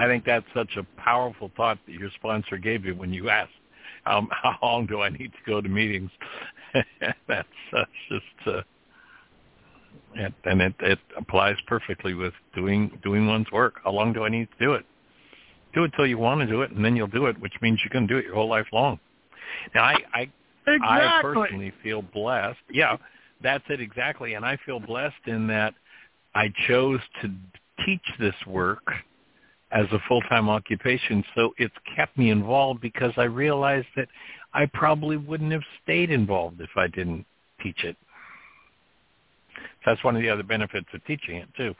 I think that's such a powerful thought that your sponsor gave you when you asked, um, "How long do I need to go to meetings?" that's uh, just, uh, it, and it, it applies perfectly with doing doing one's work. How long do I need to do it? Do it till you want to do it, and then you'll do it, which means you can do it your whole life long. Now, I, I Exactly. I personally feel blessed. Yeah, that's it exactly. And I feel blessed in that I chose to teach this work as a full-time occupation. So it's kept me involved because I realized that I probably wouldn't have stayed involved if I didn't teach it. That's one of the other benefits of teaching it too.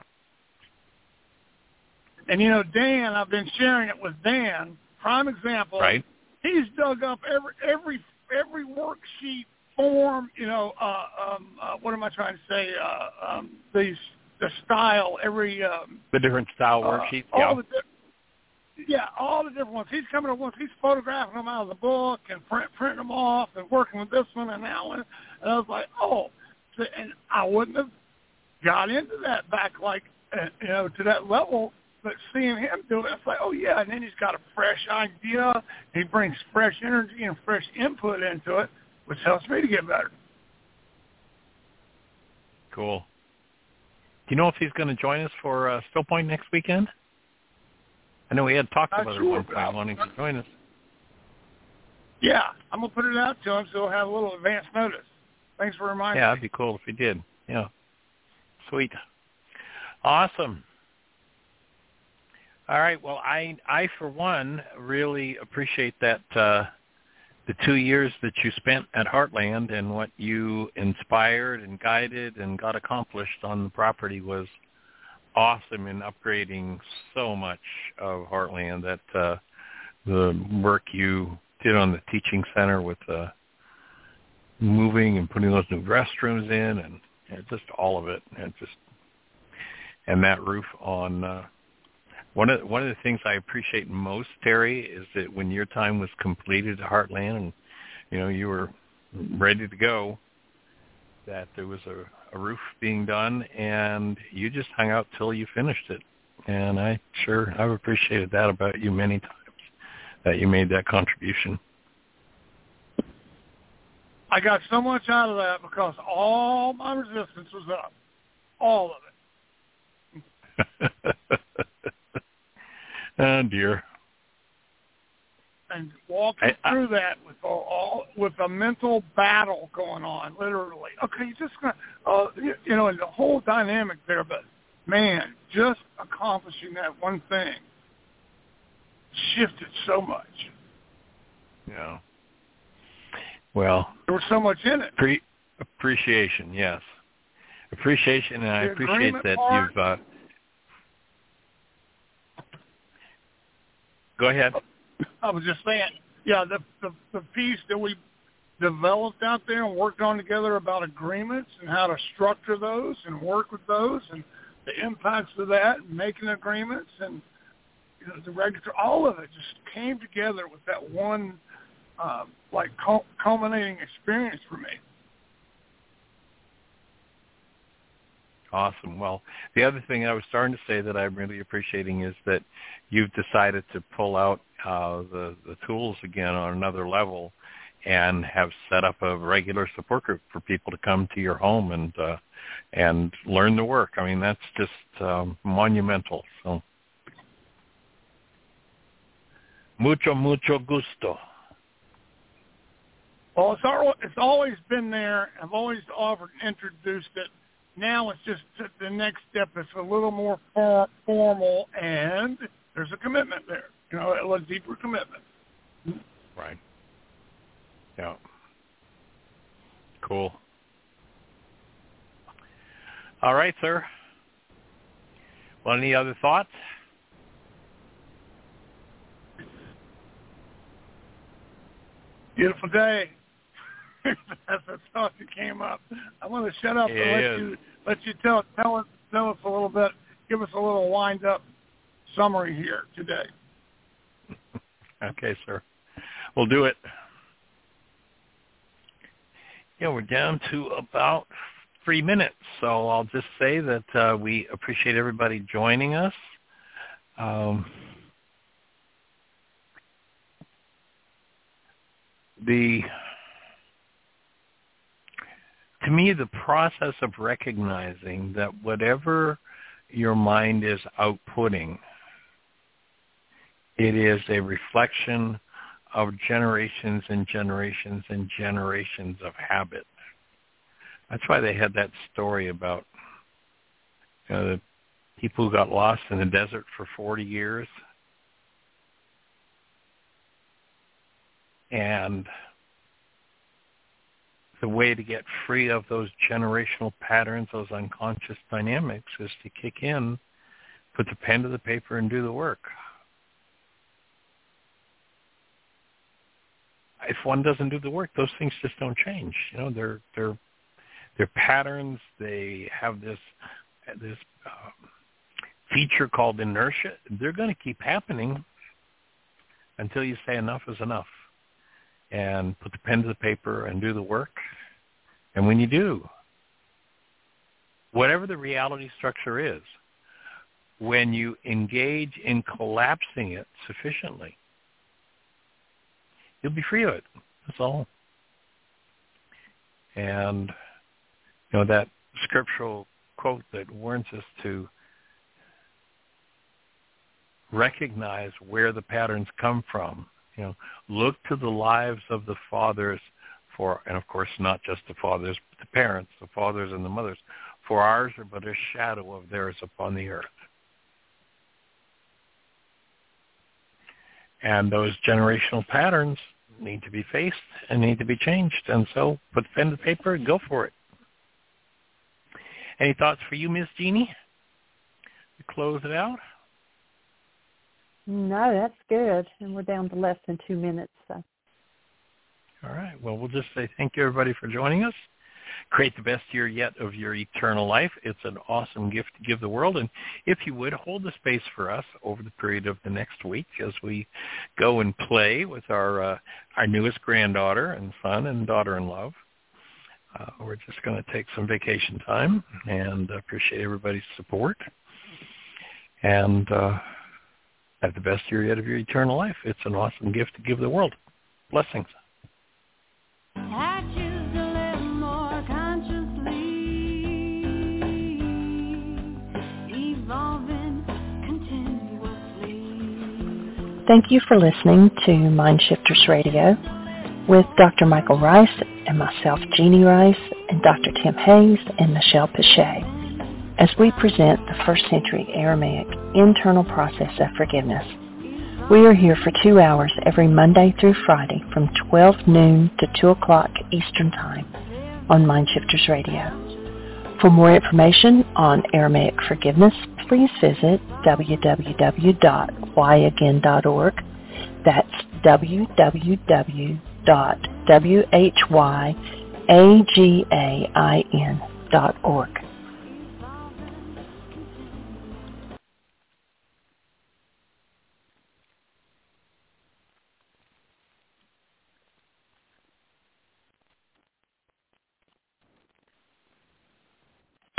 And you know, Dan, I've been sharing it with Dan. Prime example. Right? He's dug up every every every worksheet form, you know, uh, um, uh, what am I trying to say? Uh, um, these the style, every um, the different style uh, worksheets. all Yeah. the di- yeah, all the different ones. He's coming up once. He's photographing them out of the book and print, printing them off and working with this one and that one. And I was like, oh, and I wouldn't have got into that back like uh, you know to that level. But seeing him do it, it's like, oh yeah. And then he's got a fresh idea. He brings fresh energy and fresh input into it, which helps me to get better. Cool. Do you know if he's going to join us for uh, Still Point next weekend? I know we had talked about it sure, at one but wanting to join us. Yeah, I'm gonna put it out to him so he'll have a little advance notice. Thanks for reminding Yeah, me. that'd be cool if he did. Yeah. Sweet. Awesome. All right. Well, I I for one really appreciate that uh the 2 years that you spent at Heartland and what you inspired and guided and got accomplished on the property was awesome in upgrading so much of Heartland that uh the work you did on the teaching center with uh moving and putting those new restrooms in and, and just all of it and just and that roof on uh one of one of the things I appreciate most, Terry, is that when your time was completed at Heartland and you know you were ready to go, that there was a, a roof being done and you just hung out till you finished it. And I sure I've appreciated that about you many times that you made that contribution. I got so much out of that because all my resistance was up, all of it. oh dear. and walking I- I- through that with all, all with a mental battle going on, literally. Okay, you just gonna, uh, you, you know, and the whole dynamic there. But man, just accomplishing that one thing shifted so much. Yeah. Well, There was so much in it. Pre- appreciation, yes. Appreciation, and I The appreciate that part- you've. Uh, go ahead. I was just saying, yeah, the, the the piece that we developed out there and worked on together about agreements and how to structure those and work with those and the impacts of that and making agreements and you know, the regulatory, all of it just came together with that one um, like cul- culminating experience for me. Awesome. Well, the other thing I was starting to say that I'm really appreciating is that you've decided to pull out uh, the the tools again on another level, and have set up a regular support group for people to come to your home and uh, and learn the work. I mean, that's just um, monumental. So, mucho mucho gusto. Well, it's it's always been there. I've always offered, introduced it. Now it's just the next step It's a little more for, formal, and there's a commitment there. You know, a deeper commitment. Right. Yeah. Cool. All right, sir. Well, any other thoughts? Beautiful day. That's the thought that came up. I want to shut up It and let you let you tell tell us tell us a little bit. Give us a little wind up summary here today. Okay, sir. We'll do it. Yeah, we're down to about three minutes, so I'll just say that uh, we appreciate everybody joining us. Um, the to me, the process of recognizing that whatever your mind is outputting, it is a reflection of generations and generations and generations of habit. That's why they had that story about you know, the people who got lost in the desert for 40 years. And the way to get free of those generational patterns, those unconscious dynamics, is to kick in, put the pen to the paper, and do the work. if one doesn't do the work, those things just don't change. You know, they're they're they're patterns. They have this this um, feature called inertia. They're going to keep happening until you say enough is enough, and put the pen to the paper and do the work. And when you do, whatever the reality structure is, when you engage in collapsing it sufficiently, you'll be free of it. That's all. And you know that scriptural quote that warns us to recognize where the patterns come from. You know, look to the lives of the fathers for, and of course not just the fathers, but the parents, the fathers and the mothers, for ours are but a shadow of theirs upon the earth. And those generational patterns need to be faced and need to be changed. And so put pen to paper and go for it. Any thoughts for you, Miss Jeanie? To close it out? No, that's good. And we're down to less than two minutes. So. All right. Well, we'll just say thank you, everybody, for joining us. Create the best year yet of your eternal life. It's an awesome gift to give the world. And if you would, hold the space for us over the period of the next week as we go and play with our uh, our newest granddaughter and son and daughter-in-law. Uh, we're just going to take some vacation time and appreciate everybody's support. And uh, have the best year yet of your eternal life. It's an awesome gift to give the world. Blessings. Thank you for listening to Mindshifters Radio with Dr. Michael Ryce and myself, Jeanie Ryce, and Dr. Tim Hayes and Michelle Pichet as we present the first century Aramaic internal process of forgiveness. We are here for two hours every Monday through Friday from 12 noon to 2 o'clock Eastern Time on Mindshifters Radio. For more information on Aramaic forgiveness, please visit www.whyagain.org. That's www.whyagain.org.